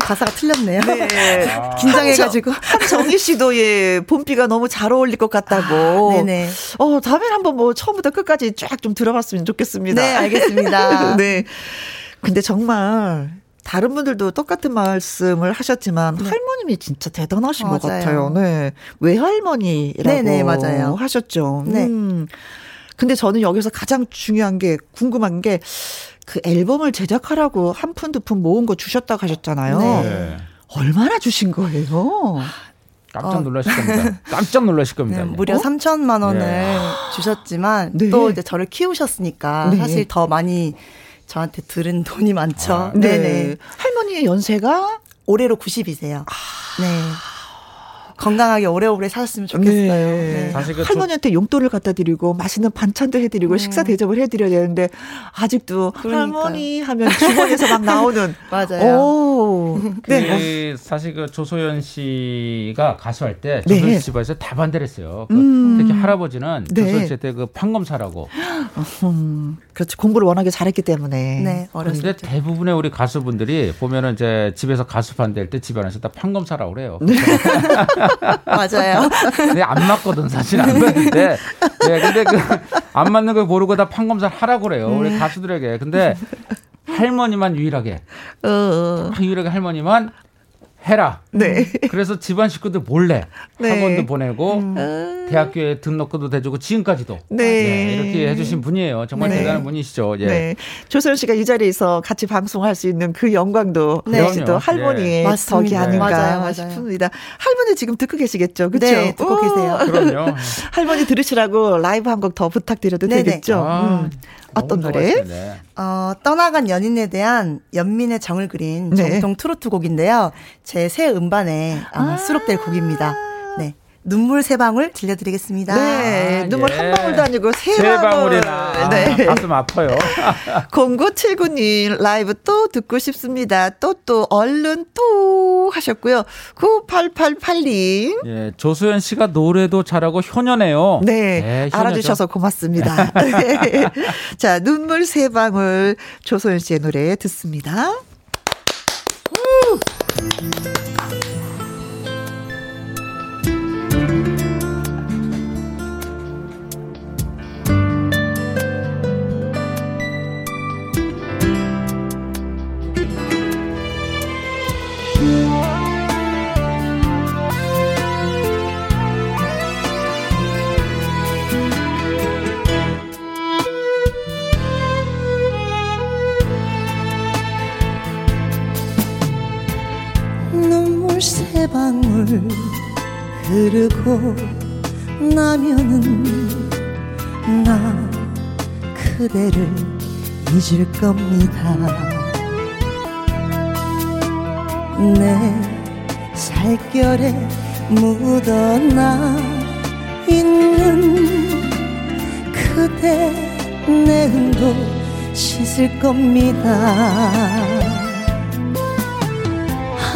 가사가 틀렸네요. 네. 아. 긴장해가지고. 한정희 씨도 예, 봄비가 너무 잘 어울릴 것 같다고. 아, 네네. 어, 다음에 한번 뭐 처음부터 끝까지 쫙 좀 들어봤으면 좋겠습니다. 네, 알겠습니다. 네. 근데 정말 다른 분들도 똑같은 말씀을 하셨지만 네. 할머님이 진짜 대단하신 맞아요. 것 같아요. 네. 외할머니라고 네네, 맞아요. 하셨죠. 네. 음. 근데 저는 여기서 가장 중요한 게 궁금한 게 그 앨범을 제작하라고 한 푼 두 푼 모은 거 주셨다고 하셨잖아요. 네. 얼마나 주신 거예요? 깜짝 놀라실 겁니다. 깜짝 놀라실 겁니다. 네, 무려 어? 3천만 원을 네. 주셨지만 네. 또 이제 저를 키우셨으니까 네. 사실 더 많이 저한테 들은 돈이 많죠. 아, 네네. 할머니의 연세가 올해로 90이세요. 아. 네. 건강하게 오래오래 사셨으면 좋겠어요. 네. 네. 사실 그 할머니한테 용돈을 갖다 드리고 맛있는 반찬도 해드리고 음. 식사 대접을 해드려야 되는데 아직도 그러니까. 할머니 하면 주머니에서 막 나오는 맞아요. 오. 그 네. 사실 그 조소연 씨가 가수할 때 네. 조소연 씨 집에서 다 반대를 했어요. 그 음. 특히 할아버지는 네. 조소연 씨한테 그 판검사라고. 음. 그렇지 공부를 워낙에 잘했기 때문에. 네. 그런데 대부분의 우리 가수분들이 보면은 이제 집에서 가수 반대할 때 집안에서 다 판검사라고 그래요. 네. 맞아요. 근데 안 맞거든 사실 안 맞는데. 네, 근데 그 안 맞는 걸 모르고 다 판검사 하라고 그래요. 우리 음. 가수들에게. 근데 할머니만 유일하게. 어, 어. 유일하게 할머니만 해라. 네. 그래서 집안 식구들 몰래 네. 학원도 보내고 음. 대학교에 등록금도 대주고 지금까지도 네. 네. 이렇게 해주신 분이에요. 정말 네. 대단한 분이시죠. 예. 네. 조소연 씨가 이 자리에서 같이 방송할 수 있는 그 영광도 네. 역시 또 할머니의 예. 덕이 아닌가 맞아요, 맞아요. 싶습니다. 할머니 지금 듣고 계시겠죠, 그렇죠? 네, 듣고 오. 계세요. 그럼요. 할머니 들으시라고 라이브 한 곡 더 부탁드려도 되겠죠? 아. 음. 어떤 노래? 어, 떠나간 연인에 대한 연민의 정을 그린 네. 정통 트로트 곡인데요. 제 새 음반에 어, 아~ 수록될 곡입니다. 네. 눈물 세 방울 들려드리겠습니다. 네, 아, 눈물 예. 한 방울도 아니고 세, 세 방울. 방울이나. 네. 아, 가슴 아파요. 0979님 라이브 또 듣고 싶습니다. 또 또 얼른 또 하셨고요. 9888님. 예, 조소연 씨가 노래도 잘하고 효녀네요. 네, 네 알아주셔서 고맙습니다. 네. 자, 눈물 세 방울 조소연 씨의 노래 듣습니다. 세 흐르고 나면은 나 그대를 잊을 겁니다. 내 살결에 묻어나 있는 그대 내 흔도 씻을 겁니다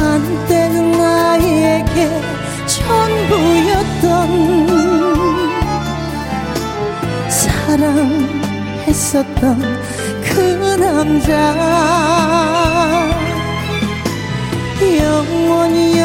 한때는 나에게 전부였던 사랑했었던 그 남자. 영원히 영원히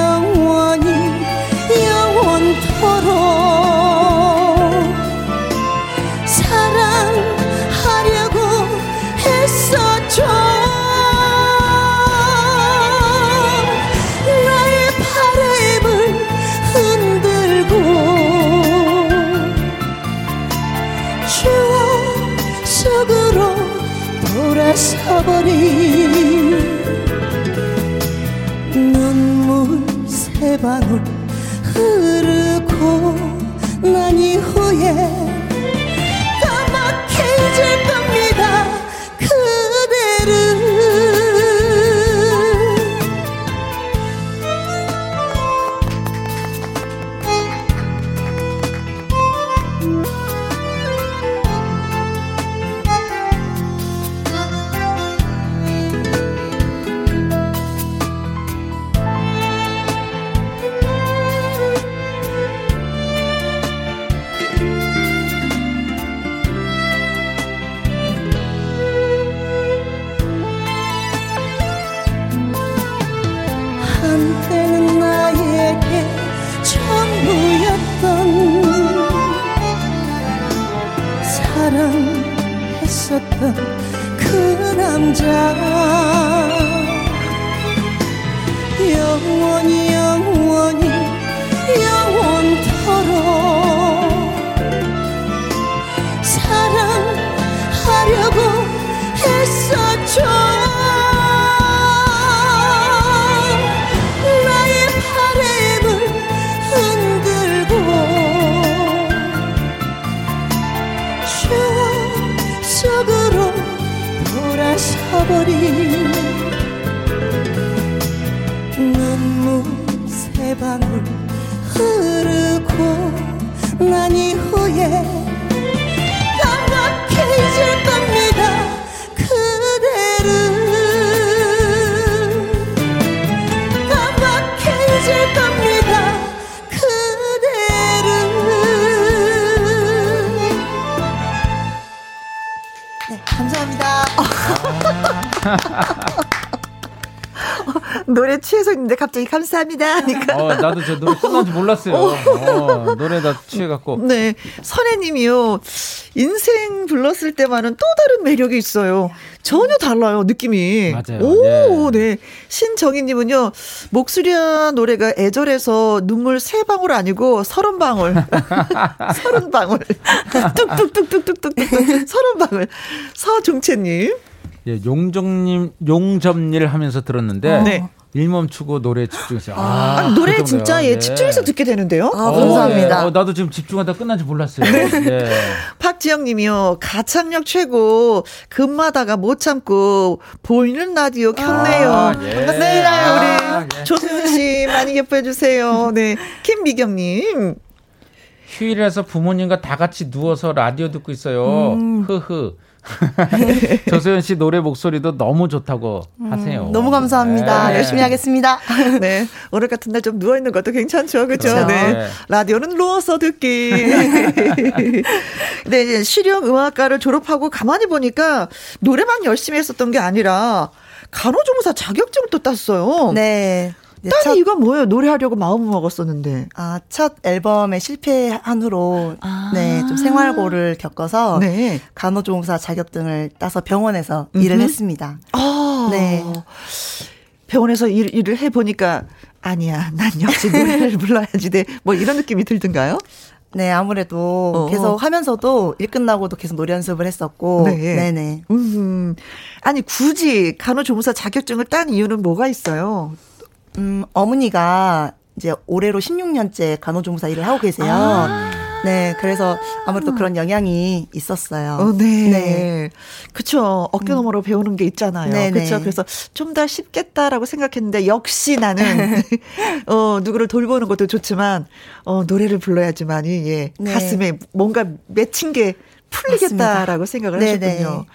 있는데 갑자기 감사합니다 하니까. 어, 나도 저 노래 끝난지 몰랐어요. 어, 노래 다 취해갖고. 네. 선혜님이요. 인생 불렀을 때만은 또 다른 매력이 있어요. 전혀 달라요, 느낌이. 맞아요. 오, 예. 네. 신정희님은요, 목소리와 노래가 애절해서 눈물 세 방울 아니고 서른 방울. 서른 방울. 뚝뚝뚝뚝뚝뚝뚝. 서른 방울. 서종채님. 예, 용정님, 용접일 하면서 들었는데. 네. 일 멈추고 노래 집중해서. 아, 아 노래 그 진짜 예, 네. 집중해서 듣게 되는데요. 아, 어, 감사합니다. 네. 어, 나도 지금 집중하다 끝난지 몰랐어요. 네. 네. 박지영 님이요. 가창력 최고. 금마다가 못 참고 보이는 라디오 켰네요. 아, 예. 반갑습니다. 아, 우리 예. 조수현 씨 많이 예뻐해 주세요. 네. 김미경 님. 휴일에서 부모님과 다 같이 누워서 라디오 듣고 있어요. 음. 흐흐. 조소연 씨 노래 목소리도 너무 좋다고 음, 하세요. 너무 감사합니다. 네. 열심히 하겠습니다. 네. 오늘 같은 날 좀 누워 있는 것도 괜찮죠. 그렇죠? 네. 네. 라디오는 누워서 듣기. 네, 이제 실용 음악과를 졸업하고 가만히 보니까 노래만 열심히 했었던 게 아니라 간호조무사 자격증을 또 땄어요. 네. 네, 첫, 이거 뭐예요? 노래하려고 마음을 먹었었는데. 아, 첫 앨범에 실패한 후로 아. 네, 좀 생활고를 겪어서 네. 간호조무사 자격증을 따서 병원에서 음흠. 일을 했습니다. 아. 네. 병원에서 일, 일을 해 보니까 아니야. 난 역시 노래를 불러야지 돼. 뭐 이런 느낌이 들던가요? 네, 아무래도 어 계속 하면서도 일 끝나고도 계속 노래 연습을 했었고. 네. 네네. 음. 아니, 굳이 간호조무사 자격증을 딴 이유는 뭐가 있어요? 음, 어머니가 이제 올해로 16년째 간호조무사 일을 하고 계세요. 아~ 네, 그래서 아무래도 그런 영향이 있었어요. 어, 네. 네. 그쵸. 어깨 너머로 음. 배우는 게 있잖아요. 네네. 그쵸. 그래서 좀 더 쉽겠다라고 생각했는데, 역시 나는, 어, 누구를 돌보는 것도 좋지만, 어, 노래를 불러야지만이, 예, 네. 가슴에 뭔가 맺힌 게 풀리겠다라고 맞습니다. 생각을 네네. 하셨군요.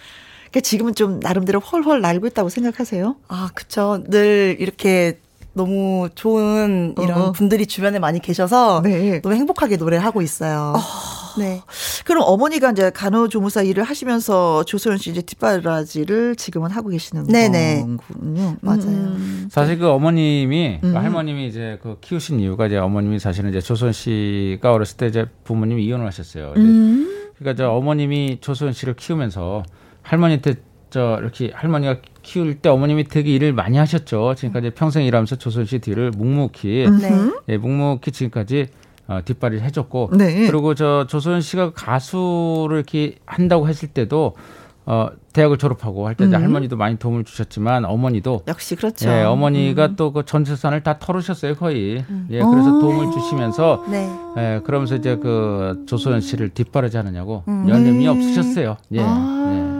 그러니까 지금은 좀 나름대로 헐헐 날고 있다고 생각하세요? 아, 그쵸. 늘 이렇게 너무 좋은 이런 어 분들이 주변에 많이 계셔서 네. 너무 행복하게 노래를 하고 있어요. 어. 네. 그럼 어머니가 이제 간호조무사 일을 하시면서 조소연 씨 이제 뒷바라지를 지금은 하고 계시는 네네. 거군요. 맞아요. 음. 사실 그 어머님이 그 음. 할머님이 이제 그 키우신 이유가 이제 어머님이 사실은 이제 조소연 씨가 어렸을 때 이제 부모님이 이혼을 하셨어요. 음. 그러니까 저 어머님이 조소연 씨를 키우면서 할머니한테 저 이렇게 할머니가 키울 때 어머님이 되게 일을 많이 하셨죠. 지금까지 평생 일하면서 조선시 뒤를 묵묵히 네. 예, 묵묵히 지금까지 어, 뒷발을 해줬고 네. 그리고 저 조선 씨가 가수를 이렇게 한다고 했을 때도 어, 대학을 졸업하고 할때 음. 할머니도 많이 도움을 주셨지만 어머니도 역시 그렇죠. 예, 어머니가 음. 또그 전재산을 다 털으셨어요 거의. 음. 예, 그래서 오. 도움을 주시면서 네. 예, 그러면서 이제 그 조소연 씨를 뒷바라지 하느냐고 음. 연륜이 없으셨어요. 예. 아. 예.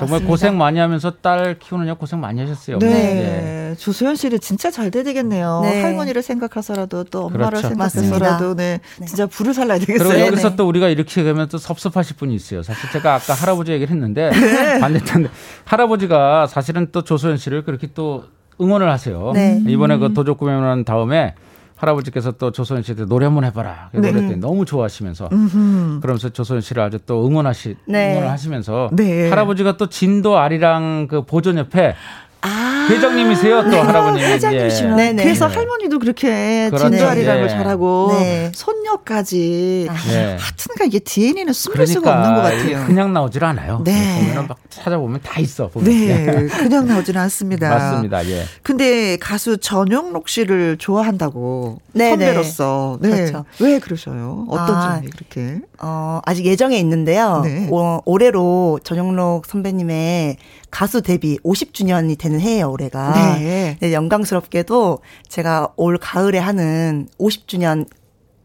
정말 맞습니다. 고생 많이 하면서 딸 키우느냐 고생 많이 하셨어요. 네. 네. 조소연 씨를 진짜 잘 돼야 되겠네요. 네. 할머니를 생각하서라도 또 엄마를 그렇죠. 생각해서라도 네. 네. 진짜 불을 살라야 되겠어요. 그리고 여기서 네. 또 우리가 이렇게 가면 또 섭섭하실 분이 있어요. 사실 제가 아까 할아버지 얘기를 했는데 네. 반대인데 할아버지가 사실은 또 조소연 씨를 그렇게 또 응원을 하세요. 네. 이번에 그 도적 구매한 다음에 할아버지께서 또 조소연 씨한테 노래 한번 해봐라. 네. 노래 때 너무 좋아하시면서 음흠. 그러면서 조소연 씨를 아주 또 응원하시 네. 응원을 하시면서 네. 할아버지가 또 진도 아리랑 그 보존 옆에 아~ 회장님이세요 또 할아버님이 회장님이시면 예. 그래서 할머니도 그렇게 그렇죠. 진도아리랑을 네. 잘하고 네. 손녀까지 아. 네. 하여튼가 이게 DNA는 숨길 그러니까 수가 없는 것 같아요. 그냥 나오질 않아요. 네. 보면은 막 찾아보면 다 있어. 보면. 네, 그냥 나오지는 않습니다. 맞습니다. 예. 근데 가수 전영록 씨를 좋아한다고 네, 선배로서 네. 그렇죠. 왜 그러셔요? 어떤 아, 점이 그렇게? 어, 아직 예정에 있는데요. 네. 어, 올해로 전영록 선배님의 가수 데뷔 50주년이 되는 해예요, 올해가. 네. 네. 영광스럽게도 제가 올 가을에 하는 50주년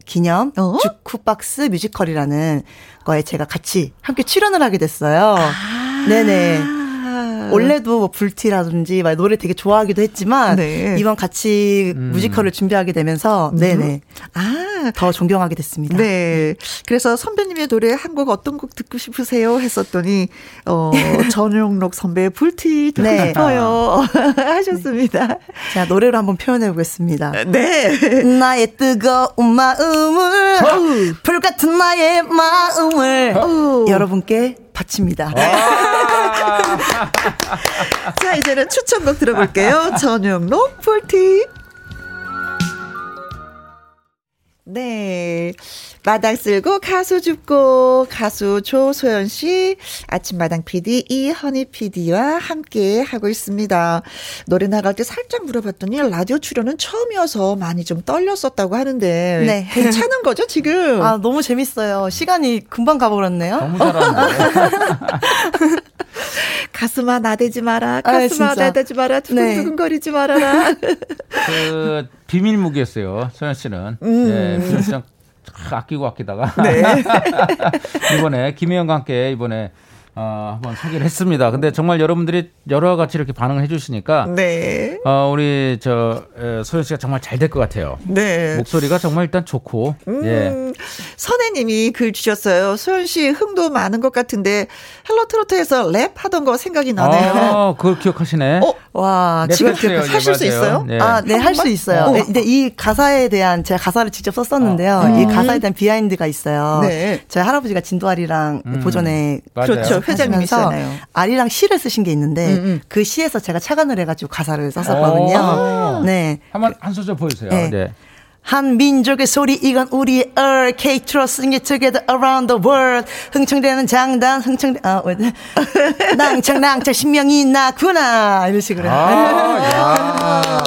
기념 어? 주쿠박스 뮤지컬이라는 거에 제가 같이 함께 출연을 하게 됐어요. 아~ 네네. 원래도 뭐 불티라든지 막 노래 되게 좋아하기도 했지만 네. 이번 같이 음. 뮤지컬을 준비하게 되면서 음. 네네 아더 존경하게 됐습니다. 네. 그래서 선배님의 노래 한 곡 어떤 곡 듣고 싶으세요? 했었더니 어 전용록 선배의 불티 듣고 네. 싶어요 하셨습니다. 자 노래로 한번 표현해 보겠습니다. 네. 나의 뜨거운 마음을 어. 불 같은 나의 마음을 어. 여러분께 바칩니다. 자, 이제는 추천곡 들어볼게요. 전용록 폴티. 네. 마당 쓸고 가수 줍고 가수 조소연 씨, 아침마당 PD 이현희 PD와 함께 하고 있습니다. 노래 나갈 때 살짝 물어봤더니 라디오 출연은 처음이어서 많이 좀 떨렸었다고 하는데 네. 괜찮은 거죠 지금? 아 너무 재밌어요. 시간이 금방 가버렸네요. 너무 잘하는데. 가슴아 나대지 마라. 아, 가슴아 아, 나대지 마라. 두근두근거리지 말아라. 그 비밀 무기였어요. 소연 씨는. 음. 예, 비밀 아끼고 아끼다가 네. 이번에 김혜영과 함께 이번에 어, 한번 소개를 했습니다. 근데 정말 여러분들이 여러 가지 이렇게 반응을 해주시니까, 네. 어, 우리 저 에, 소연 씨가 정말 잘 될 것 같아요. 네. 목소리가 정말 일단 좋고, 음, 예. 선혜님이 글 주셨어요. 소연 씨 흥도 많은 것 같은데 헬로 트로트에서 랩 하던 거 생각이 나네요. 아, 그걸 기억하시네. 어, 와, 지금 하실 수 있어요? 네. 아, 네, 할 수 있어요. 어. 네, 근데 이 가사에 대한 제가 가사를 직접 썼었는데요. 어. 이 음. 가사에 대한 비하인드가 있어요. 네. 저희 할아버지가 진도아리랑 음. 보존에 그렇죠. 회장님이셔서 아리랑 시를 쓰신 게 있는데 음, 음. 그 시에서 제가 착안을 해가지고 가사를 썼었거든요. 네. 한번 한 소절 보여주세요. 네. 네. 한 민족의 소리 이건 우리의 얼 K-Trot sing it together around the world 흥청대는 장단 흥청 아 낭창 낭창 신명이 나구나 이런 식으로 아,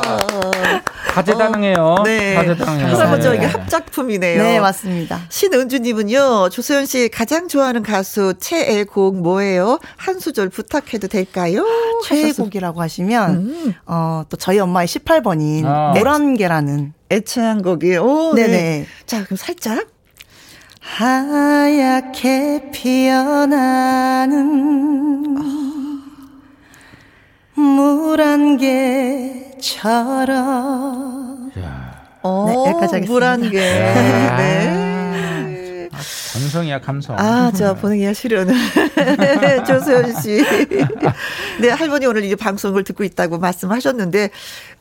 다재다능해요. 어, 네. 다재다능해요. 할아버지 이게 합작품이네요. 네, 맞습니다. 신은주님은요, 조소연 씨 가장 좋아하는 가수 최애 곡 뭐예요? 한 소절 부탁해도 될까요? 최애 곡이라고 하시면, 음. 어, 또 저희 엄마의 18번인 아. 노란개라는 애창 곡이, 오, 네네. 네. 자, 그럼 살짝. 하얗게 피어나는 아. 물한 개처럼. 어, 네, 여기까지 하겠습니다. 물한 개. 네. 감성이야 감성. 아, 저 보내기가 싫은 조소연 씨. 네, 할머니 오늘 이제 방송을 듣고 있다고 말씀하셨는데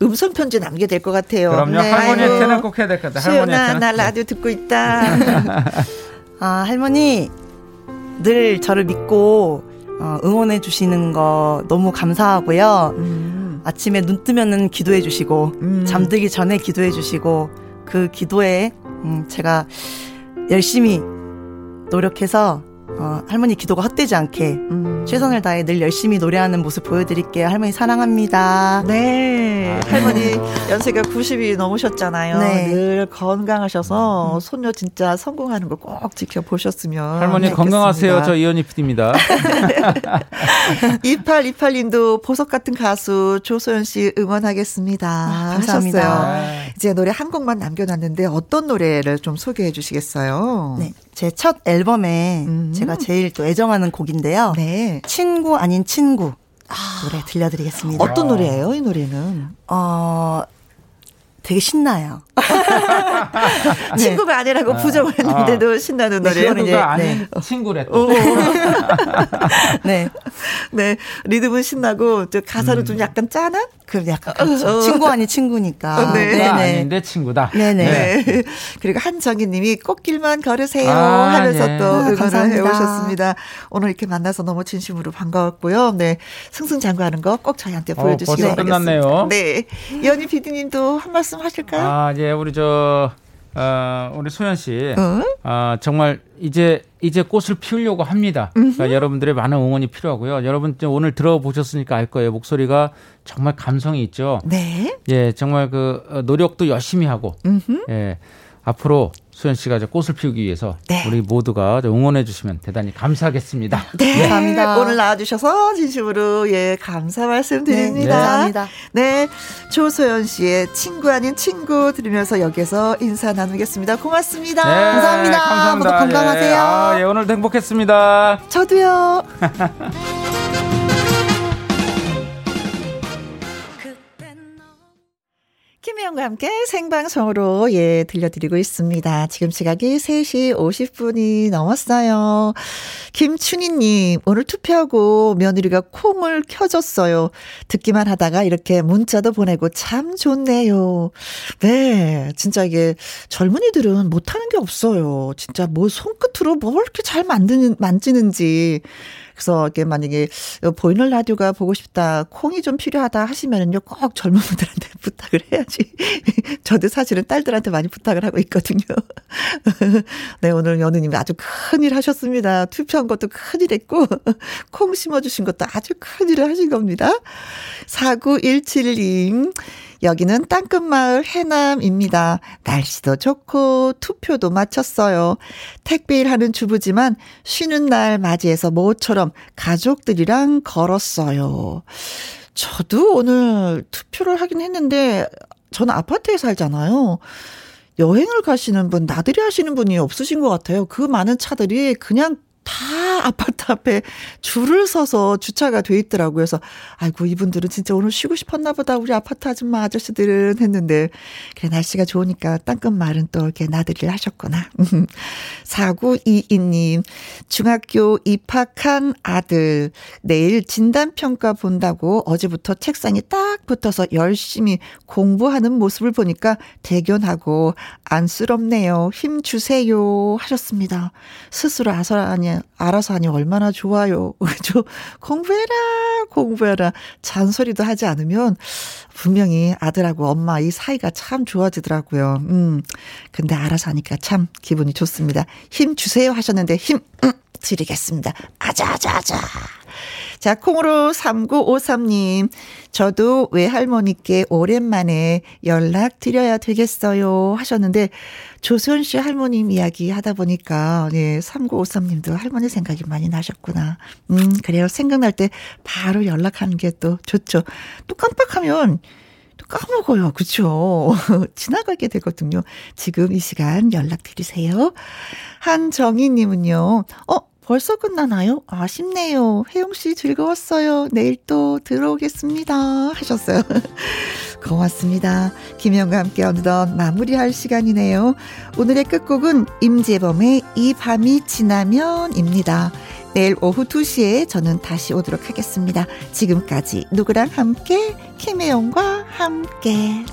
음성 편지 남게 될 것 같아요. 그럼요. 네. 할머니한테는 꼭 해야 될 것 같아요. 할머니한테는. 나 라디오 듣고 있다. 아, 할머니 늘 저를 믿고 어, 응원해 주시는 거 너무 감사하고요. 음. 아침에 눈 뜨면은 기도해 주시고 음. 잠들기 전에 기도해 주시고 그 기도에 음, 제가 열심히 노력해서 어, 할머니 기도가 헛되지 않게 음. 최선을 다해 늘 열심히 노래하는 모습 보여드릴게요. 할머니 사랑합니다. 네. 아. 할머니 연세가 90이 넘으셨잖아요. 네. 늘 건강하셔서 음. 손녀 진짜 성공하는 걸꼭 지켜보셨으면. 할머니 건강하세요. 저 이현희 PD입니다. 2828님도 보석 같은 가수 조소연 씨 응원하겠습니다. 아, 감사합니다. 하셨어요. 이제 노래 한 곡만 남겨놨는데 어떤 노래를 좀 소개해 주시겠어요? 네. 제 첫 앨범에 음. 제가 제일 또 애정하는 곡인데요. 네. 친구 아닌 친구. 아. 노래 들려드리겠습니다. 어떤 노래예요, 이 노래는? 어, 되게 신나요. 네. 친구가 아니라고 네. 부정을 했는데도 아. 신나는 네, 노래요. 친구가 아닌 네. 친구래 또. 네. 네. 리듬은 신나고 또 가사는 음. 좀 약간 짠한? 그 약간 그렇죠. 어. 친구 아닌 친구니까. 어, 네. 네. 아닌데 친구다. 네네. 네. 그리고 한정희님이 꽃길만 걸으세요 아, 하면서 네. 또 아, 응원을 해오셨습니다. 오늘 이렇게 만나서 너무 진심으로 반가웠고요. 네. 승승장구하는 거 꼭 저희한테 어, 보여주시기 어, 바라겠습니다. 끝났네요. 네. 연희 PD님도 한 말씀 하실까요? 아, 예, 우리 저 어, 우리 소연 씨, 어? 어, 정말 이제 이제 꽃을 피우려고 합니다. 그러니까 여러분들의 많은 응원이 필요하고요. 여러분 오늘 들어보셨으니까 알 거예요. 목소리가 정말 감성이 있죠. 네. 예, 정말 그 어, 노력도 열심히 하고, 음흠. 예, 앞으로 수현 씨가 꽃을 피우기 위해서 네. 우리 모두가 응원해 주시면 대단히 감사하겠습니다. 네. 네. 감사합니다. 오늘 나와주셔서 진심으로 예 감사 말씀드립니다. 네. 감사합니다. 네, 조소연 씨의 친구 아닌 친구 들으면서 여기서 인사 나누겠습니다. 고맙습니다. 네. 감사합니다. 감사합니다. 모두 건강하세요. 예. 아, 예, 오늘도 행복했습니다. 저도요. 김혜영과 함께 생방송으로 예 들려드리고 있습니다. 지금 시각이 3시 50분이 넘었어요. 김춘희님 오늘 투표하고 며느리가 콩을 켜줬어요. 듣기만 하다가 이렇게 문자도 보내고 참 좋네요. 네, 진짜 이게 젊은이들은 못하는 게 없어요. 진짜 뭐 손끝으로 뭘 이렇게 잘 만드는 만지는지. 그래서 이게 만약에 보이는 라디오가 보고 싶다, 콩이 좀 필요하다 하시면은요, 꼭 젊은 분들한테 부탁을 해야지. 저도 사실은 딸들한테 많이 부탁을 하고 있거든요. 네, 오늘 연우님 아주 큰일 하셨습니다. 투표한 것도 큰일 했고, 콩 심어주신 것도 아주 큰일을 하신 겁니다. 4917님. 여기는 땅끝마을 해남입니다. 날씨도 좋고 투표도 마쳤어요. 택배일 하는 주부지만 쉬는 날 맞이해서 모처럼 가족들이랑 걸었어요. 저도 오늘 투표를 하긴 했는데 저는 아파트에 살잖아요. 여행을 가시는 분, 나들이 하시는 분이 없으신 것 같아요. 그 많은 차들이 그냥 다 아파트 앞에 줄을 서서 주차가 돼 있더라고요. 그래서 아이고 이분들은 진짜 오늘 쉬고 싶었나 보다. 우리 아파트 아줌마 아저씨들은 했는데 그래 날씨가 좋으니까 땅끝 말은 또 이렇게 나들이를 하셨구나. 4922님 중학교 입학한 아들 내일 진단평가 본다고 어제부터 책상에 딱 붙어서 열심히 공부하는 모습을 보니까 대견하고 안쓰럽네요. 힘 주세요 하셨습니다. 스스로 아서라니 알아서 하니 얼마나 좋아요. 그죠? 공부해라, 공부해라. 잔소리도 하지 않으면 분명히 아들하고 엄마 이 사이가 참 좋아지더라고요. 음. 근데 알아서 하니까 참 기분이 좋습니다. 힘 주세요 하셨는데 힘, 음, 드리겠습니다. 아자아자아자. 자, 콩으로 3953님. 저도 외할머니께 오랜만에 연락드려야 되겠어요. 하셨는데, 조수연 씨 할머님 이야기 하다 보니까, 네, 3953님도 할머니 생각이 많이 나셨구나. 음, 그래요. 생각날 때 바로 연락하는 게 또 좋죠. 또 깜빡하면, 또 까먹어요. 그쵸? 지나가게 되거든요. 지금 이 시간 연락드리세요. 한정희님은요, 어, 벌써 끝나나요? 아쉽네요. 혜영 씨 즐거웠어요. 내일 또 들어오겠습니다. 하셨어요. 고맙습니다. 김영과 함께 어느덧 마무리할 시간이네요. 오늘의 끝곡은 임재범의 이 밤이 지나면입니다. 내일 오후 2시에 저는 다시 오도록 하겠습니다. 지금까지 누구랑 함께 김혜영과 함께